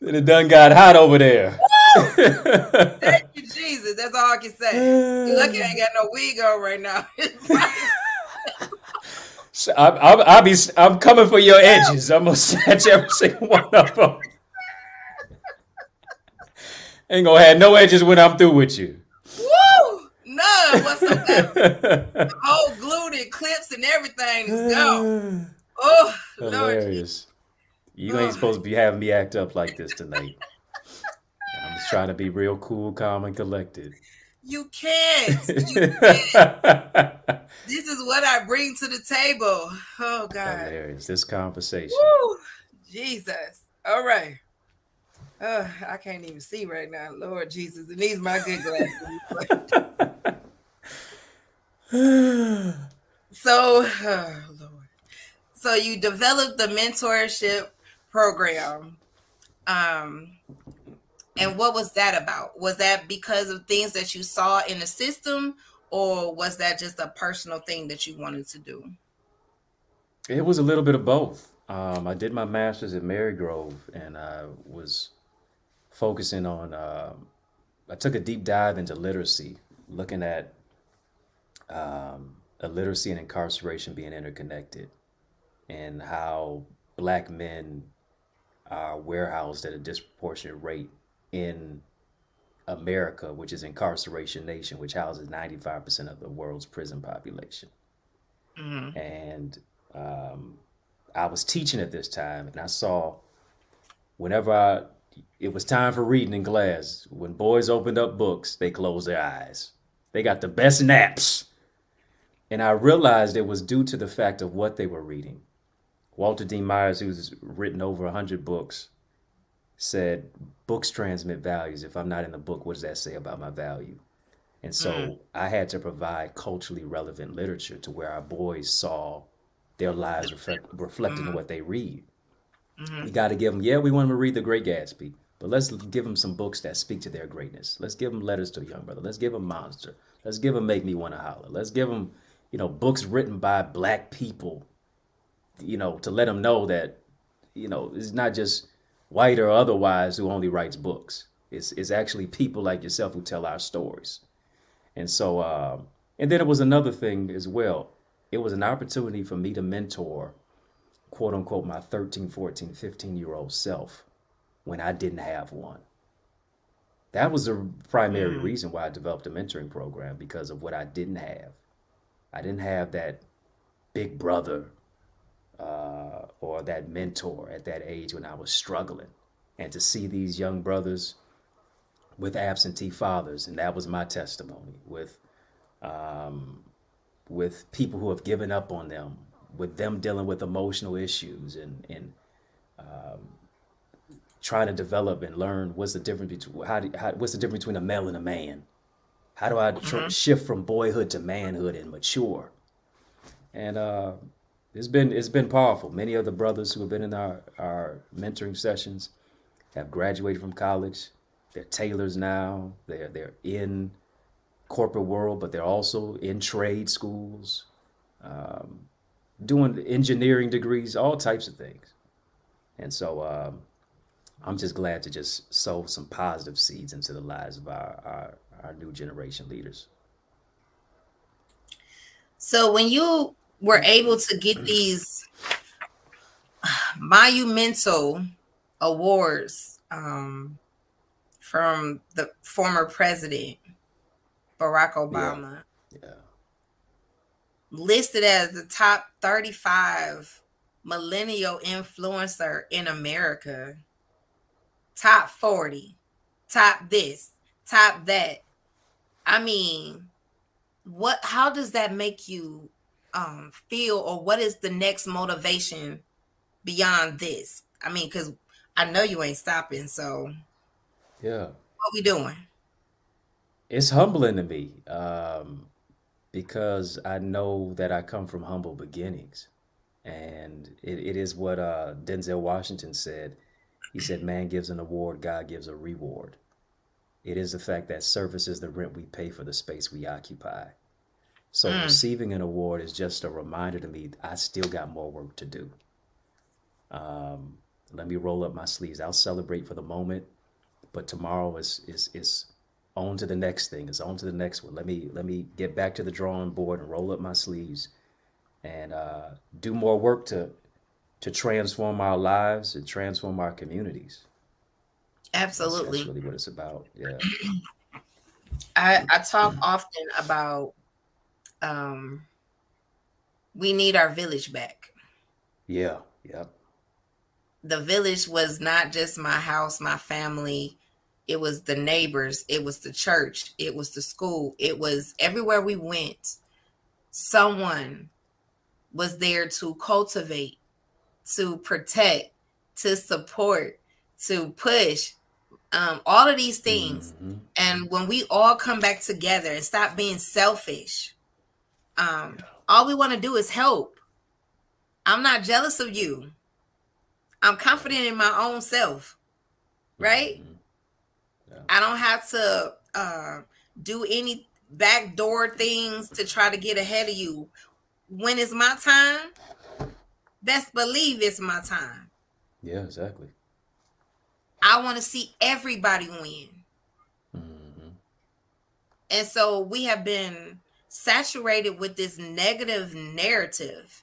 it done got hot over there. Jesus. That's all I can say. You lucky I ain't got no wig on right now. So I, I, I'll be, I'm coming for your edges. I'm gonna snatch every single one of them. Ain't gonna have no edges when I'm through with you. Woo! None whatsoever. Whole glued and clips and everything is gone. Oh, Lord. Hilarious. You ain't supposed to be having me act up like this tonight. Just trying to be real cool, calm, and collected. You can't. You can't. This is what I bring to the table. Oh, God. Hilarious. This conversation. Woo! Jesus. All right. Uh, I can't even see right now. Lord Jesus. It needs my good glasses. so, oh, Lord. So you developed the mentorship program. Um, and what was that about? Was that because of things that you saw in the system, or was that just a personal thing that you wanted to do? It was a little bit of both. Um, I did my master's at Marygrove, and I was focusing on. um I took a deep dive into literacy, looking at um, illiteracy and incarceration being interconnected, and how Black men are warehoused at a disproportionate rate in America, which is incarceration nation, which houses ninety five percent of the world's prison population Mhm. and um, I was teaching at this time, and I saw whenever I, it was time for reading in class, when boys opened up books, they closed their eyes. They got the best naps, and I realized it was due to the fact of what they were reading. Walter D. Myers, who's written over hundred books, said, "Books transmit values. If I'm not in the book, what does that say about my value?" And so mm. I had to provide culturally relevant literature to where our boys saw their lives reflect, reflected in mm. what they read. Mm-hmm. We got to give them, yeah, we want them to read The Great Gatsby, but let's give them some books that speak to their greatness. Let's give them Letters to a Young Brother. Let's give them Monster. Let's give them Make Me Want to Holler. Let's give them, you know, books written by black people, you know, to let them know that, you know, it's not just white or otherwise who only writes books. It's, it's actually people like yourself who tell our stories. And so, uh, and then it was another thing as well. It was an opportunity for me to mentor, quote unquote, my 13, 14, 15 year old self when I didn't have one. That was the primary reason why I developed a mentoring program because of what I didn't have. I didn't have that big brother uh, or that mentor at that age when I was struggling. And to see these young brothers with absentee fathers, and that was my testimony with um, with people who have given up on them, with them dealing with emotional issues, and and um, trying to develop and learn what's the difference between how, do, how what's the difference between a male and a man. How do I tr- shift from boyhood to manhood and mature? And uh, it's been it's been powerful. Many of the brothers who have been in our our mentoring sessions have graduated from college. They're tailors now. They're they're in corporate world, but they're also in trade schools, um, doing engineering degrees, all types of things. And so um, I'm just glad to just sow some positive seeds into the lives of our our, our new generation leaders. So when you were able to get these monumental awards um, from the former president Barack Obama, Yeah. yeah. listed as the top 35 millennial influencer in America, top 40, top this, top that. I mean, what how does that make you um feel or what is the next motivation beyond this? I mean, because I know you ain't stopping, so Yeah. what we doing? It's humbling to me um, because I know that I come from humble beginnings. And it, it is what uh, Denzel Washington said. He said, Man gives an award, God gives a reward. It is the fact that service is the rent we pay for the space we occupy. So Mm, receiving an award is just a reminder to me I still got more work to do. Um, let me roll up my sleeves. I'll celebrate for the moment, but tomorrow is is is on to the next thing. It's on to the next one. Let me let me get back to the drawing board and roll up my sleeves and uh, do more work to to transform our lives and transform our communities. That's that's really what it's about. Yeah. I, I talk often about um we need our village back. Yeah. yeah. The village was not just my house, my family. It was the neighbors. It was the church. It was the school. It was everywhere we went. Someone was there to cultivate, to protect, to support, to push, um, all of these things. hmm And when we all come back together and stop being selfish, um, all we want to do is help. I'm not jealous of you. I'm confident in my own self, right? hmm Yeah. I don't have to uh, do any backdoor things to try to get ahead of you. When it's my time, best believe it's my time. Yeah. Exactly. I want to see everybody win. hmm And so we have been saturated with this negative narrative.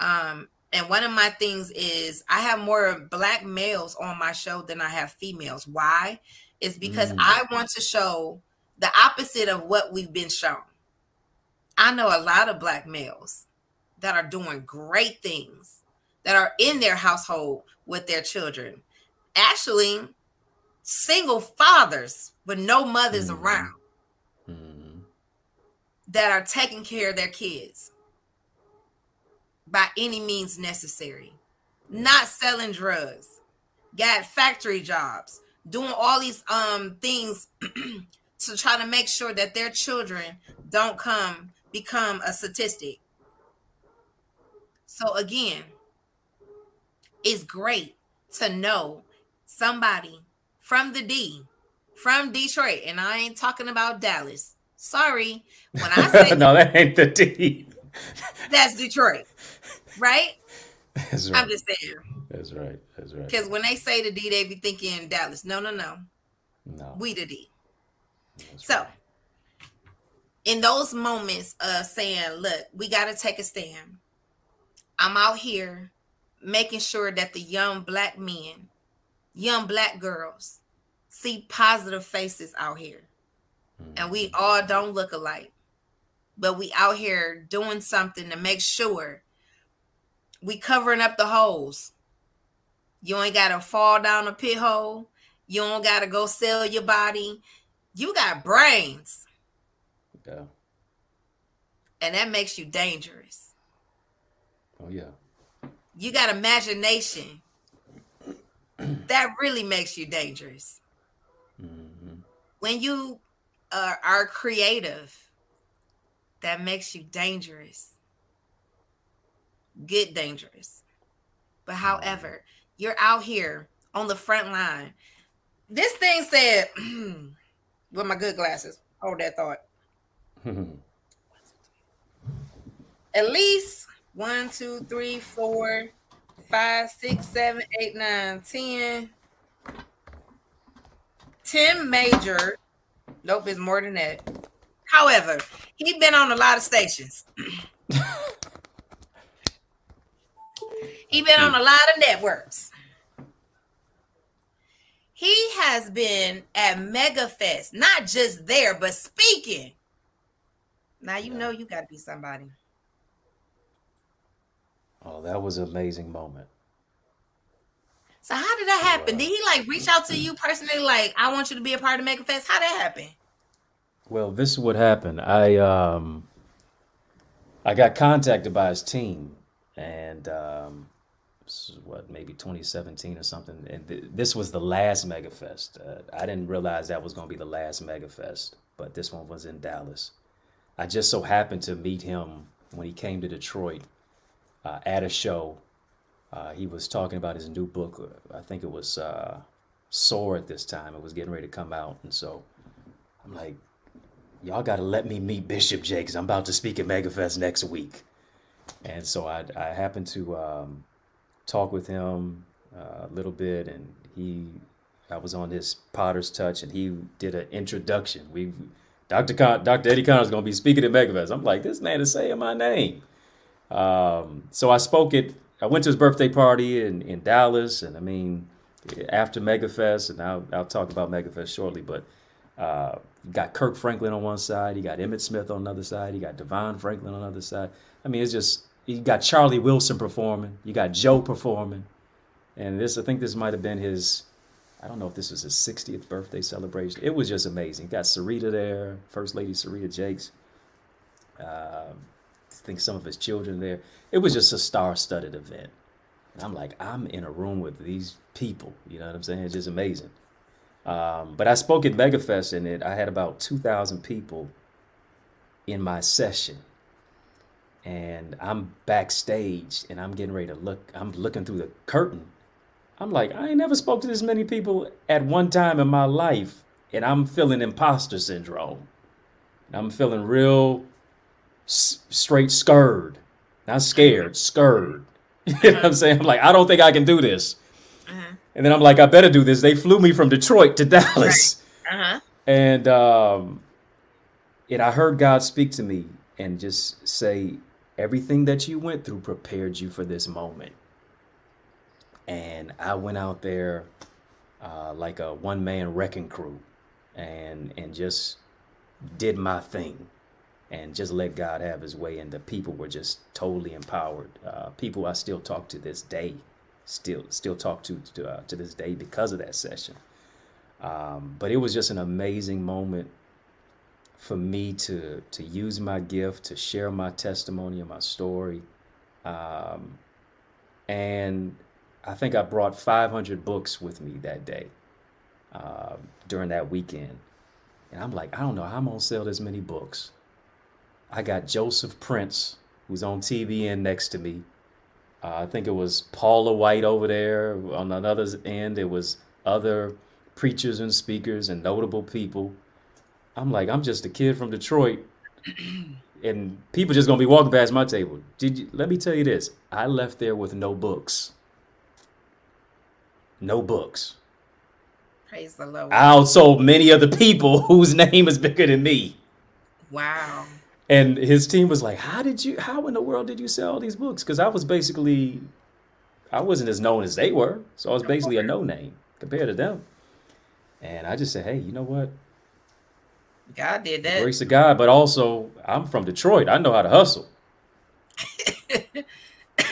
Um, and one of my things is I have more black males on my show than I have females. Why? It's because Mm. I want to show the opposite of what we've been shown. I know a lot of black males that are doing great things, that are in their household with their children. Actually, single fathers with no mothers hmm around that are taking care of their kids by any means necessary, not selling drugs, got factory jobs, doing all these um things to try to make sure that their children don't come become a statistic. So again, it's great to know somebody from the D, from Detroit, and I ain't talking about Dallas. Sorry, when I say no, that ain't the D. that's Detroit, right? That's I'm just saying. That's right. That's right. Because when they say the D, they be thinking Dallas. No, no, no. No, We the D. that's So right. in those moments of saying, look, we got to take a stand. I'm out here making sure that the young black men, young black girls see positive faces out here. And we all don't look alike, but we out here doing something to make sure we covering up the holes. You ain't got to fall down a pit hole. You don't got to go sell your body. You got brains, Yeah. and that makes you dangerous. Oh yeah. You got imagination. That really makes you dangerous. hmm When you uh, are creative, that makes you dangerous. Good dangerous. But hmm however, you're out here on the front line. This thing said, with my good glasses, hold that thought. At least one, two, three, four, five, six, seven, eight, nine, ten. Tim Major. Nope, it's more than that. However, he's been on a lot of stations. he's been on a lot of networks. He has been at MegaFest, not just there, but speaking. Now you know you got to be somebody. Oh, that was an amazing moment. So how did that happen? Did he like reach out to you personally, like I want you to be a part of MegaFest? How did that happen? Well, this is what happened. I um, I got contacted by his team, and um, this is what maybe 2017 or something. And th- this was the last MegaFest. Uh, I didn't realize that was going to be the last MegaFest, but this one was in Dallas. I just so happened to meet him when he came to Detroit uh, at a show uh, he was talking about his new book. I think it was uh, Soar at this time. It was getting ready to come out. And so I'm like, y'all got to let me meet Bishop J because I'm about to speak at MegaFest next week. And so I, I happened to um, talk with him uh, a little bit, and he, I was on his Potter's Touch, and he did an introduction. We, Dr. Con, Dr. Eddie Connor is going to be speaking at MegaFest. I'm like, this man is saying my name. Um, so I spoke it I went to his birthday party in, in Dallas, and I mean, after MegaFest, and I'll, I'll talk about MegaFest shortly, but uh, got Kirk Franklin on one side, he got Emmitt Smith on another side, he got DeVon Franklin on the other side. I mean, it's just you got Charlie Wilson performing, you got Joe performing, and this I think this might have been his. I don't know if this was his 60th birthday celebration. It was just amazing. Got Sarita there, First Lady Sarita Jakes. Uh, think some of his children there. It was just a star-studded event. And I'm like, I'm in a room with these people. You know what I'm saying? It's just amazing. Um, but I spoke at MegaFest and it, I had about 2,000 people in my session. And I'm backstage and I'm getting ready to look. I'm looking through the curtain. I'm like, I ain't never spoke to this many people at one time in my life. And I'm feeling imposter syndrome. I'm feeling real s- straight scared, not scared, scared. you know what I'm saying? I'm like, I don't think I can do this. Uh-huh. And then I'm like, I better do this. They flew me from Detroit to Dallas. Right. Uh-huh. And um, and I heard God speak to me and just say, everything that you went through prepared you for this moment. And I went out there uh, like a one man wrecking crew and and just did my thing and just let God have his way. And the people were just totally empowered. Uh, people I still talk to this day, still still talk to to, uh, to this day because of that session. Um, but it was just an amazing moment for me to to use my gift to share my testimony and my story. Um, and I think I brought 500 books with me that day uh, during that weekend. And I'm like, I don't know how I'm gonna sell this many books. I got Joseph Prince, who's on TBN next to me. Uh, I think it was Paula White over there. On another end, it was other preachers and speakers and notable people. I'm like, I'm just a kid from Detroit, and people just gonna be walking past my table. Did you, let me tell you this? I left there with no books. No books. Praise the Lord. I outsold many of the people whose name is bigger than me. Wow and his team was like, "How did you? How in the world did you sell all these books?" Because I was basically, I wasn't as known as they were, so I was basically a no name compared to them. And I just said, "Hey, you know what? God did that. Grace of God, but also I'm from Detroit. I know how to hustle.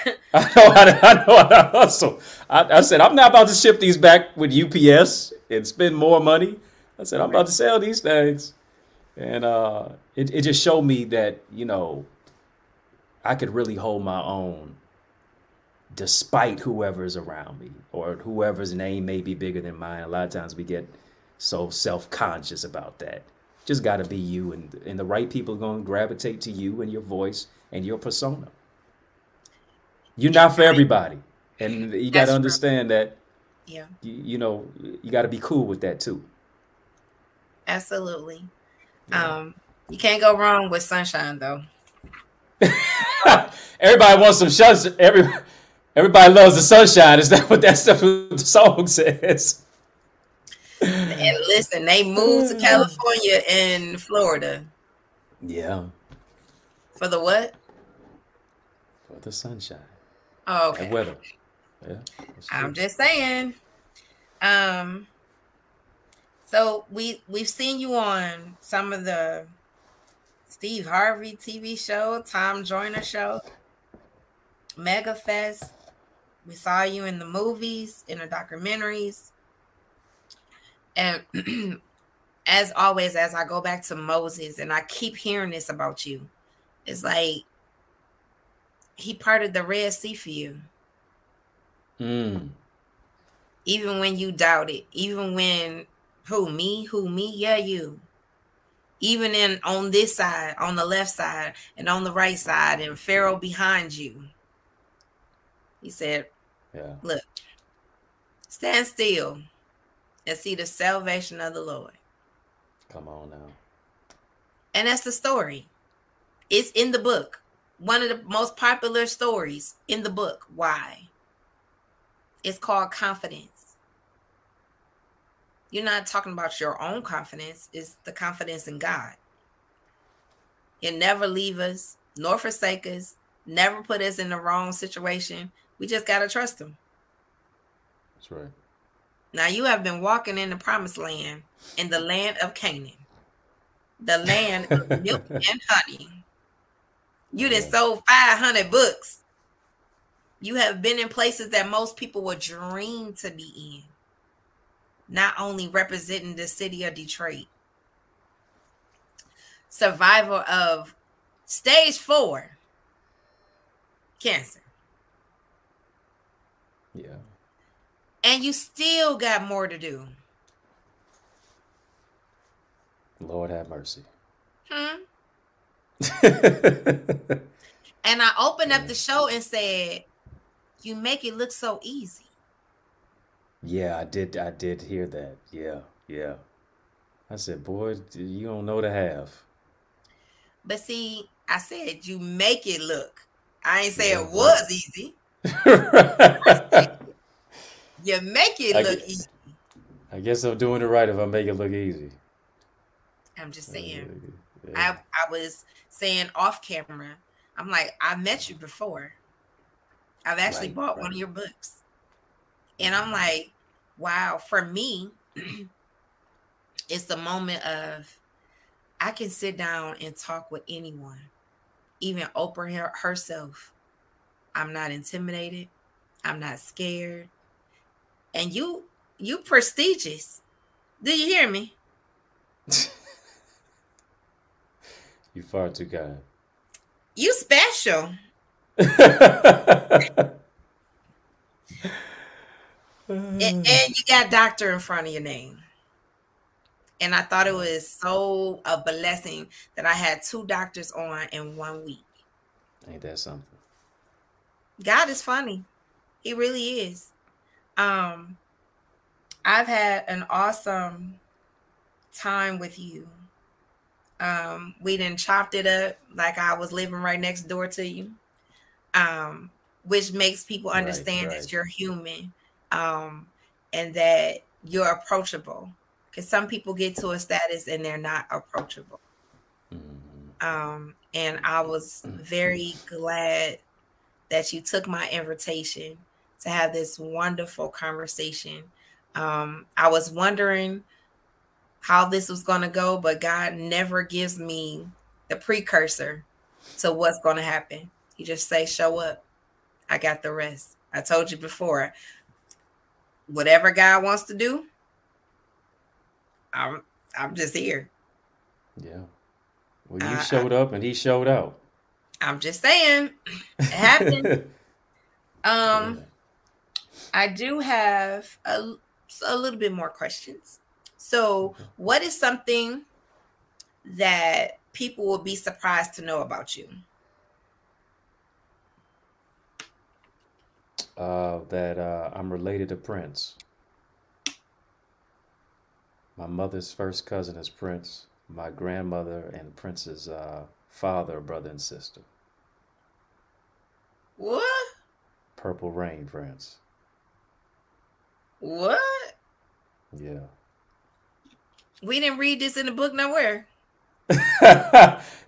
I know how to, I know how to hustle. I, I, said I'm not about to ship these back with UPS and spend more money. I said I'm about to sell these things and uh, it it just showed me that you know I could really hold my own despite whoever's around me or whoever's name may be bigger than mine. A lot of times we get so self conscious about that. Just got to be you, and and the right people are going to gravitate to you and your voice and your persona. You're not for everybody, and you got to understand that. Yeah. You, you know, you got to be cool with that too. Absolutely. Yeah. Um, you can't go wrong with sunshine though. everybody wants some sunshine. Every, everybody loves the sunshine. Is that what that stuff the song says? And listen, they moved to California and Florida. Yeah. For the what? For the sunshine. Oh, okay. And weather. Yeah. I'm just saying. Um so we we've seen you on some of the Steve Harvey TV show, Tom Joyner show, Mega Fest. We saw you in the movies, in the documentaries. And as always, as I go back to Moses, and I keep hearing this about you, it's like he parted the Red Sea for you. Mm. Even when you doubted, even when who me, who me, yeah, you. Even in on this side, on the left side, and on the right side, and Pharaoh behind you. He said, Yeah, look, stand still and see the salvation of the Lord. Come on now. And that's the story. It's in the book. One of the most popular stories in the book. Why? It's called confidence. You're not talking about your own confidence, it's the confidence in God. He'll never leave us, nor forsake us, never put us in the wrong situation. We just got to trust Him. That's right. Now you have been walking in the promised land, in the land of Canaan, the land of milk and honey. You just sold 500 books. You have been in places that most people would dream to be in, not only representing the city of Detroit. Survival of stage four cancer. Yeah. And you still got more to do. Lord have mercy. Hmm. and I opened up the show and said, you make it look so easy. Yeah, I did. I did hear that. Yeah, yeah. I said, boy, you don't know the half. But see, I said you make it look. I ain't say yeah, it was right. easy. said, you make it I look guess, easy. I guess I'm doing it right if I make it look easy. I'm just saying. Yeah. I, I was saying off camera, I'm like, I met you before. I've actually right, bought right. one of your books. And I'm mm-hmm. like, wow, for me, it's the moment of I can sit down and talk with anyone, even Oprah herself. I'm not intimidated. I'm not scared. And you, you prestigious. Do you hear me? you far too kind. You special and, and you got doctor in front of your name. And I thought it was so a blessing that I had two doctors on in one week. Ain't that something? God is funny. He really is. Um I've had an awesome time with you. Um, we didn't chopped it up like I was living right next door to you um, which makes people understand right, right. that you're human um, and that you're approachable. Because some people get to a status and they're not approachable. Mm-hmm. Um, and I was very glad that you took my invitation to have this wonderful conversation. Um, I was wondering how this was going to go, but God never gives me the precursor to what's going to happen. You just say, show up. I got the rest. I told you before, whatever God wants to do, I'm I'm just here. Yeah. Well, you uh, showed up and he showed out. I'm just saying, it happened. um, yeah. I do have a, a little bit more questions. So, what is something that people will be surprised to know about you? Uh, that uh, I'm related to Prince. My mother's first cousin is Prince. My grandmother and Prince's uh, father, brother, and sister. What? Purple Rain, Prince. What? Yeah. We didn't read this in the book nowhere.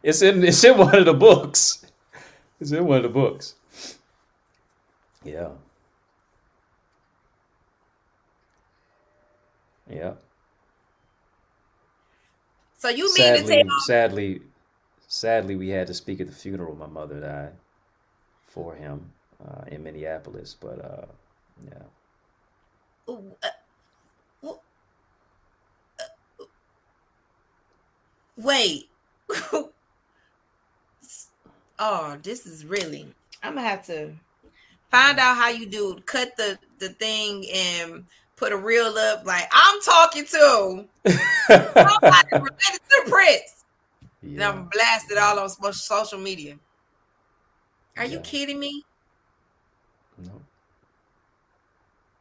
it's in it's in one of the books. It's in one of the books. Yeah. Yeah. So you mean Sadly, to tell sadly, sadly, we had to speak at the funeral. My mother died for him uh, in Minneapolis, but uh, yeah. uh, w- uh, wait. oh, this is really. I'm gonna have to find out how you do cut the the thing and put a reel up. Like I'm talking to somebody related to Prince. And I'm blasted all on social media. Are you kidding me? no,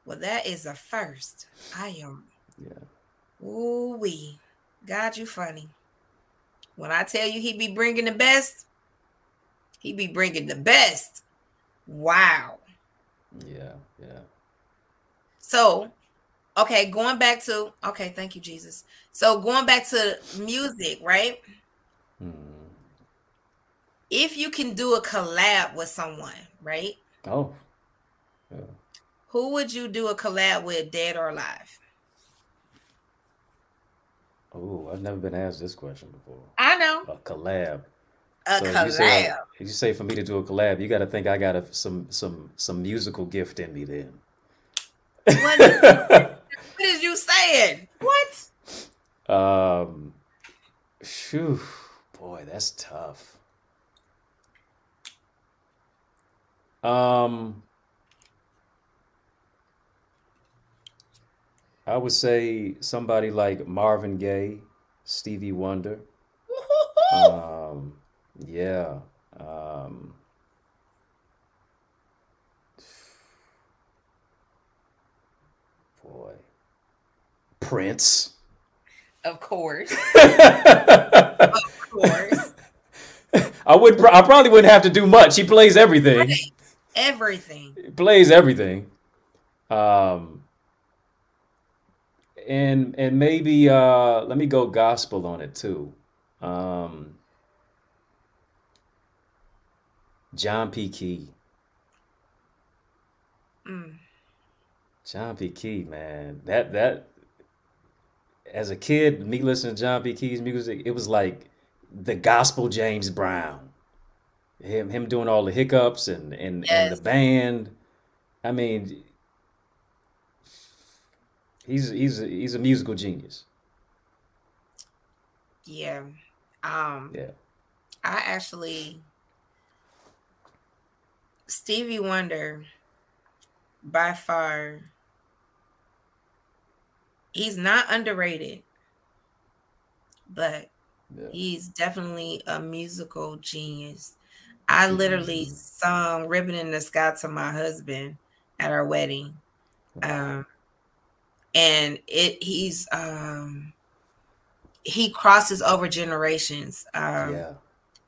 Well, that is a first. I am. yeah, Ooh wee. God, you funny. When I tell you he be bringing the best, he be bringing the best. Wow. yeah, yeah. So, okay, going back to okay, thank you, Jesus. So going back to music, right? Hmm. If you can do a collab with someone, right? Oh, yeah. Who would you do a collab with, dead or alive? Oh, I've never been asked this question before. I know A collab. A So collab. you say you say for me to do a collab, you got to think I got a, some some some musical gift in me then. What is, what is you saying? What? um, phew, boy, that's tough. Um, I would say somebody like Marvin Gaye, Stevie Wonder. Um, yeah. Um, boy, Prince. Of course. Of course. I would. I probably wouldn't have to do much. He plays everything. Everything. He plays everything. Um, and and maybe uh, let me go gospel on it too. Um, John P. Kee. Mm. John P. Kee, man. That that as a kid, me listening to John P. Kee's music, it was like the gospel James Brown. Him him doing all the hiccups and and, and the band. I mean, he's he's a, he's a musical genius. Yeah. Um, Yeah. I actually Stevie Wonder by far he's not underrated, but Yeah. he's definitely a musical genius. I literally sung Ribbon in the Sky to my husband at our wedding. Um and it he's um he crosses over generations. Um yeah.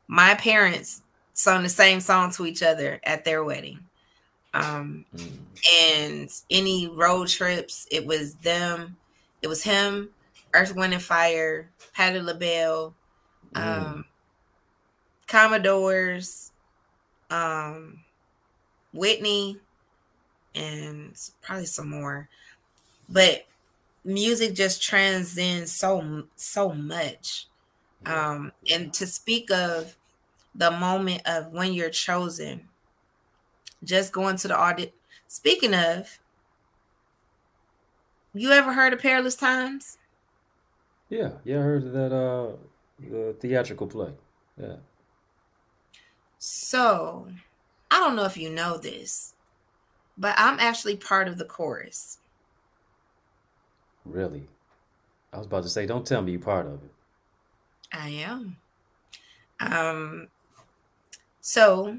my parents sung the same song to each other at their wedding. Um, Mm. and any road trips, it was them, it was him, Earth, Wind, and Fire, Patti LaBelle, Mm. um, Commodores, um, Whitney, and probably some more. But music just transcends so so much. Um, and to speak of the moment of when you're chosen, just going to the audit. Speaking of, you ever heard of Perilous Times? Yeah. Yeah. I heard of that uh the theatrical play. Yeah. So, I don't know if you know this, but I'm actually part of the chorus. Really. I was about to say, don't tell me you're part of it. I am. Um, so,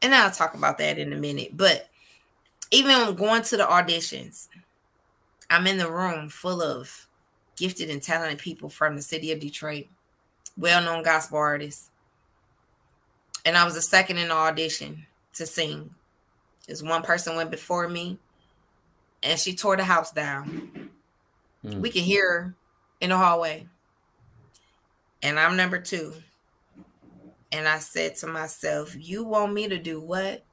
and I'll talk about that in a minute. But even when going to the auditions, I'm in the room full of gifted and talented people from the city of Detroit, well known gospel artists. And I was the second in the audition to sing. Because one person went before me and she tore the house down. Mm. We could hear her in the hallway. And I'm number two. And I said to myself, You want me to do what?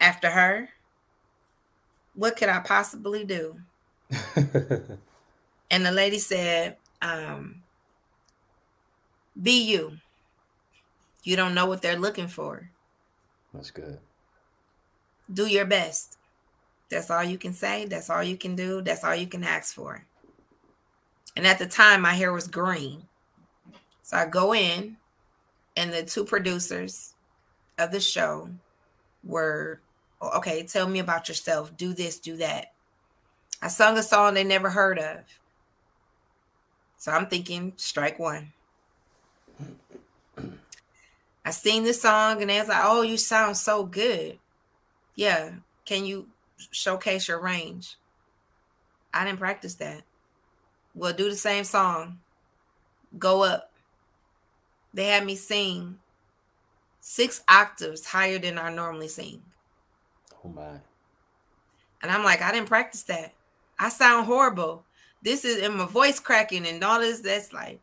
After her? What could I possibly do? and the lady said, um, Be you. You don't know what they're looking for. That's good. Do your best. That's all you can say. That's all you can do. That's all you can ask for. And at the time, my hair was green. So I go in, and the two producers of the show were okay, tell me about yourself. Do this, do that. I sung a song they never heard of. So I'm thinking, strike one. I sing the song and they was like, oh, you sound so good. Yeah. Can you showcase your range? I didn't practice that. We'll do the same song. Go up. They had me sing six octaves higher than I normally sing. Oh my. And I'm like, I didn't practice that. I sound horrible. This is in my voice cracking and all this. That's like,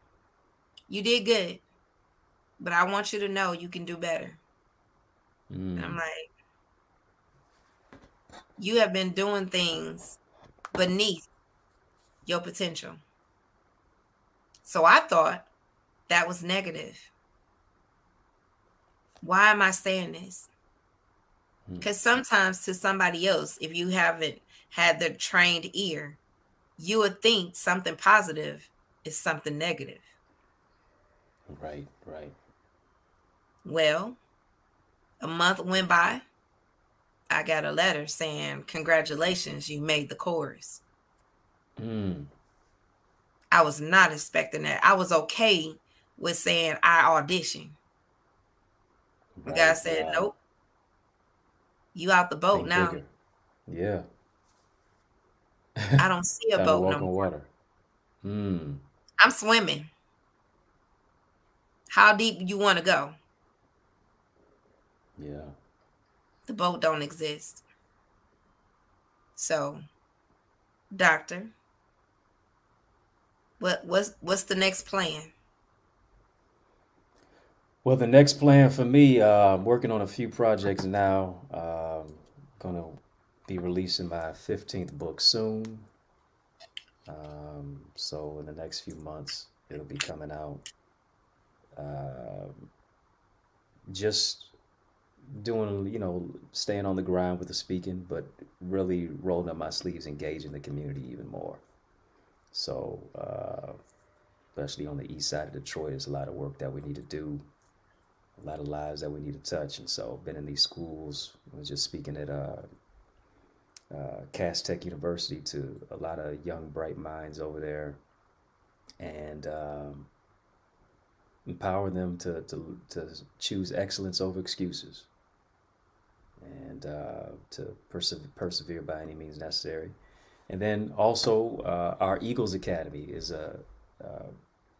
you did good. But I want you to know you can do better. Mm. I'm like, you have been doing things beneath your potential. So I thought that was negative. Why am I saying this? Because hmm. sometimes to somebody else, if you haven't had the trained ear, you would think something positive is something negative. Right, right. Well, a month went by. I got a letter saying, Congratulations, you made the chorus. Mm. I was not expecting that. I was okay with saying I audition. The guy said. Nope. You out the boat Think now. Bigger. Yeah. I don't see a boat no more. Water. Hmm. I'm swimming. How deep you want to go? Yeah. The boat don't exist. So, doctor, what what's what's the next plan? Well, the next plan for me, uh, I'm working on a few projects now. Um, gonna be releasing my 15th book soon. Um, so in the next few months, it'll be coming out. Um, just doing, you know, staying on the grind with the speaking, but really rolling up my sleeves, engaging the community even more. So, uh, especially on the east side of Detroit, there's a lot of work that we need to do a lot of lives that we need to touch. And so, been in these schools. I was just speaking at uh, uh, Cass Tech University to a lot of young, bright minds over there, and um, empower them to, to to choose excellence over excuses, and uh, to perse- persevere by any means necessary. And then also, uh, our Eagles Academy is a uh,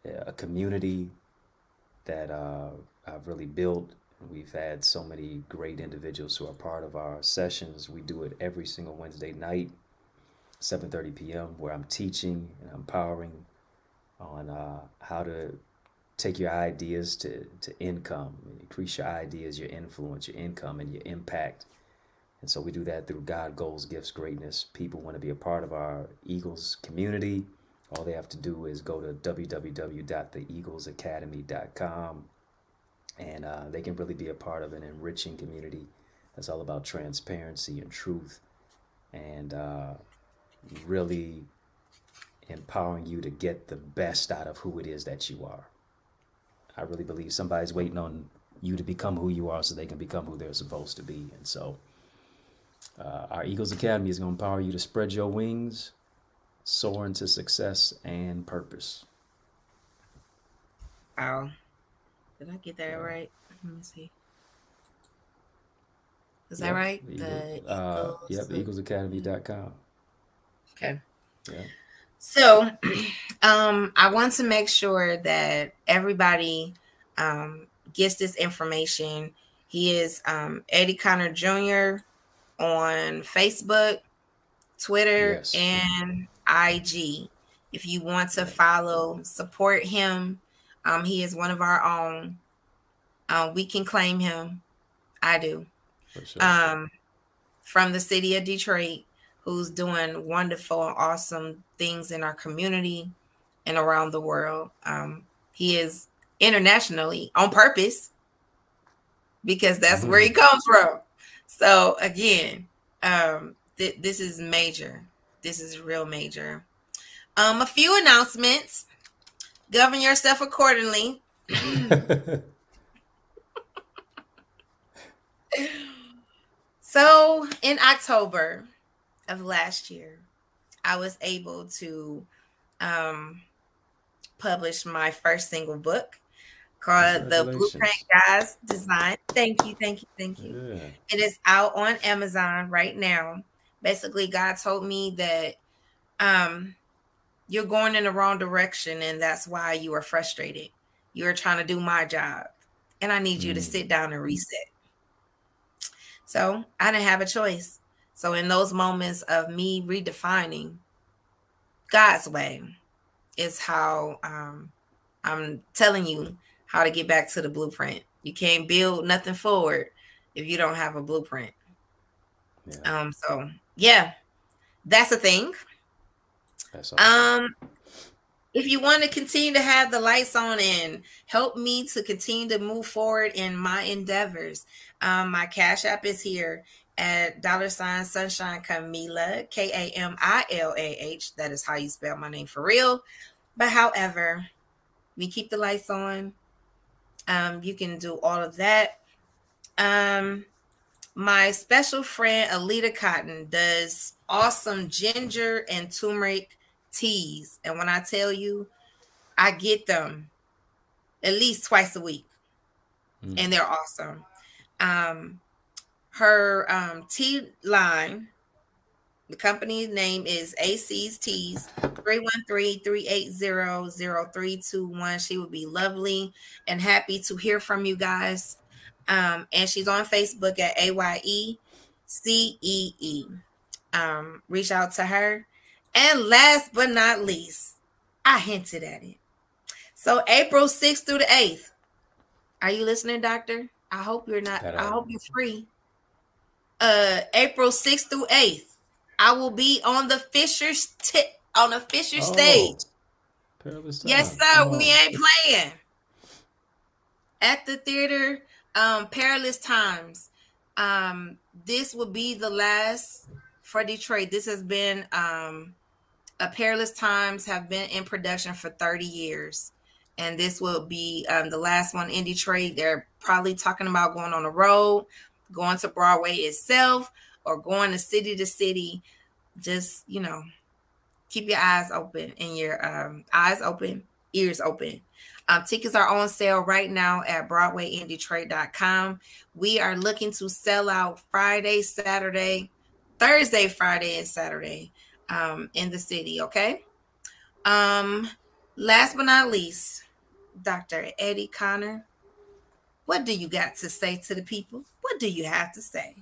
a community that uh, I've really built. We've had so many great individuals who are part of our sessions. We do it every single Wednesday night, 7:30 p.m., where I'm teaching and empowering on uh, how to take your ideas to, to income, increase your ideas, your influence, your income, and your impact. And so we do that through God, Goals, Gifts, Greatness. People want to be a part of our Eagles community. All they have to do is go to www.theeaglesacademy.com and uh, they can really be a part of an enriching community that's all about transparency and truth and uh, really empowering you to get the best out of who it is that you are. I really believe somebody's waiting on you to become who you are so they can become who they're supposed to be. And so, uh, our Eagles Academy is going to empower you to spread your wings, soar into success and purpose. Wow. Did I get that right? Let me see. Is yep, that right? The uh, yep, eaglesacademy.com. Okay. Yeah. So, um, I want to make sure that everybody um, gets this information. He is um, Eddie Connor Jr. on Facebook, Twitter, yes. and IG. If you want to follow, support him. Um, he is one of our own. Uh, we can claim him. I do. Sure. Um, from the city of Detroit, who's doing wonderful, awesome things in our community and around the world. Um, he is internationally on purpose because that's mm-hmm. where he mm-hmm. comes from. So again, um, th- this is major. This is real major. Um, a few announcements. Govern yourself accordingly. so in October of last year, I was able to um, publish my first single book called The Blueprint Guys Design. Thank you, thank you, thank you. Yeah. It is out on Amazon right now. Basically, God told me that um you're going in the wrong direction and that's why you are frustrated. You're trying to do my job and I need mm. you to mm. sit down and reset. So, I didn't have a choice. So, in those moments of me redefining God's way is how um I'm telling you how to get back to the blueprint. You can't build nothing forward if you don't have a blueprint. Yeah. Um, so yeah, that's a thing. Awesome. Um, if you want to continue to have the lights on and help me to continue to move forward in my endeavors, um, my cash app is here at dollar sign sunshine Kamila K A M I L A H. That is how you spell my name for real. But however, we keep the lights on. Um, you can do all of that. Um, my special friend Alita Cotton does awesome ginger and turmeric teas. And when I tell you, I get them at least twice a week. Mm. And they're awesome. Um, her um, tea line the company name is AC's Teas, 313-380-0321. She would be lovely and happy to hear from you guys. Um, and she's on Facebook at A-Y-E-C-E-E. Um, reach out to her. And last but not least, I hinted at it. So April 6th through the 8th. Are you listening, doctor? I hope you're not. I hope you're free. Uh April 6th through 8th. I will be on the Fisher's tip on the Fisher oh, stage. Yes, sir. We ain't playing. At the theater, um, Perilous Times. Um, this will be the last for Detroit. This has been um a Perilous Times have been in production for 30 years. And this will be um, the last one in Detroit. They're probably talking about going on the road, going to Broadway itself, or going to city to city, just you know, keep your eyes open and your um, eyes open, ears open. Um, tickets are on sale right now at BroadwayInDetroit.com. We are looking to sell out Friday, Saturday, Thursday, Friday, and Saturday um, in the city. Okay. Um, last but not least, Dr. Eddie Connor, what do you got to say to the people? What do you have to say?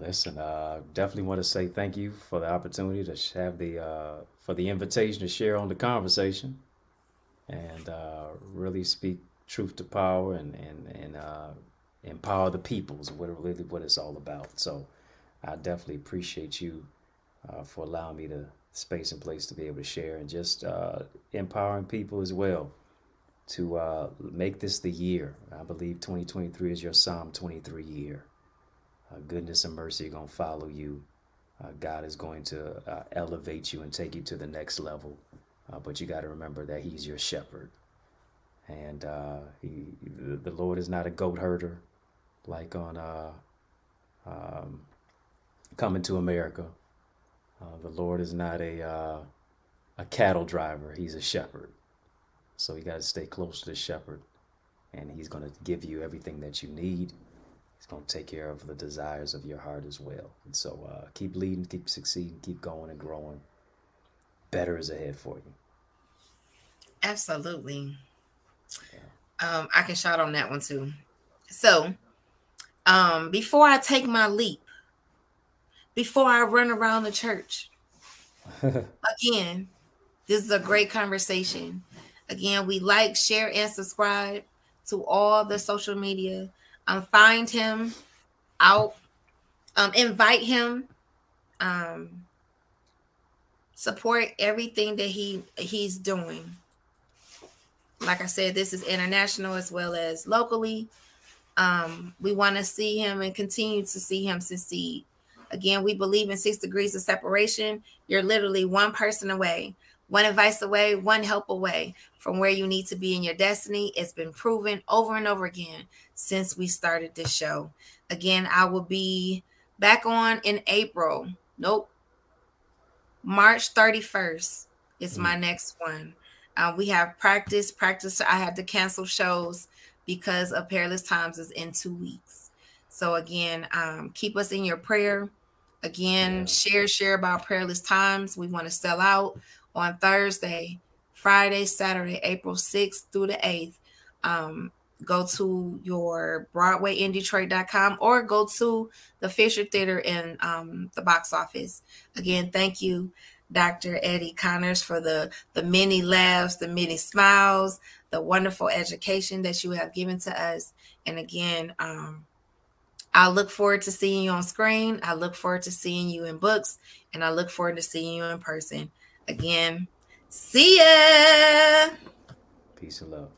Listen, uh, definitely want to say thank you for the opportunity to have the uh, for the invitation to share on the conversation, and uh, really speak truth to power and and and uh, empower the peoples. What really what it's all about. So, I definitely appreciate you uh, for allowing me the space and place to be able to share and just uh, empowering people as well to uh, make this the year. I believe 2023 is your Psalm 23 year. Uh, goodness and mercy are going to follow you. Uh, God is going to uh, elevate you and take you to the next level. But you got to remember that He's your shepherd. And he, the Lord is not a goat herder like on um, Coming to America. the Lord is not a, a cattle driver, He's a shepherd. So you got to stay close to the shepherd, and He's going to give you everything that you need He's going to take care of the desires of your heart as well. And so uh, keep leading, keep succeeding, keep going and growing. Better is ahead for you. Absolutely. Yeah. Um, I can shout on that one too. So, um, before I take my leap, before I run around the church, Again, this is a great conversation. Again, we like, share, and subscribe to all the social media. Um, find him out, um, invite him, um, support everything that he he's doing. Like I said, this is international as well as locally. Um, we want to see him and continue to see him succeed. Again, we believe in six degrees of separation. You're literally one person away, one advice away, one help away from where you need to be in your destiny. It's been proven over and over again since we started this show. Again, I will be back on in April. Nope. March 31st is my mm. next one. Uh, we have practice. Practice. I had to cancel shows because of Perilous Times is in two weeks. So again, um, keep us in your prayer. Again, yeah. share, share about prayerless Times. We want to sell out on Thursday, Friday, Saturday, April 6th through the 8th. Um, go to your broadwayindetroit.com or go to the fisher theater in um, the box office again thank you dr eddie connors for the the many laughs the many smiles the wonderful education that you have given to us and again um, i look forward to seeing you on screen. I look forward to seeing you in books and i look forward to seeing you in person. Again see ya! Peace and love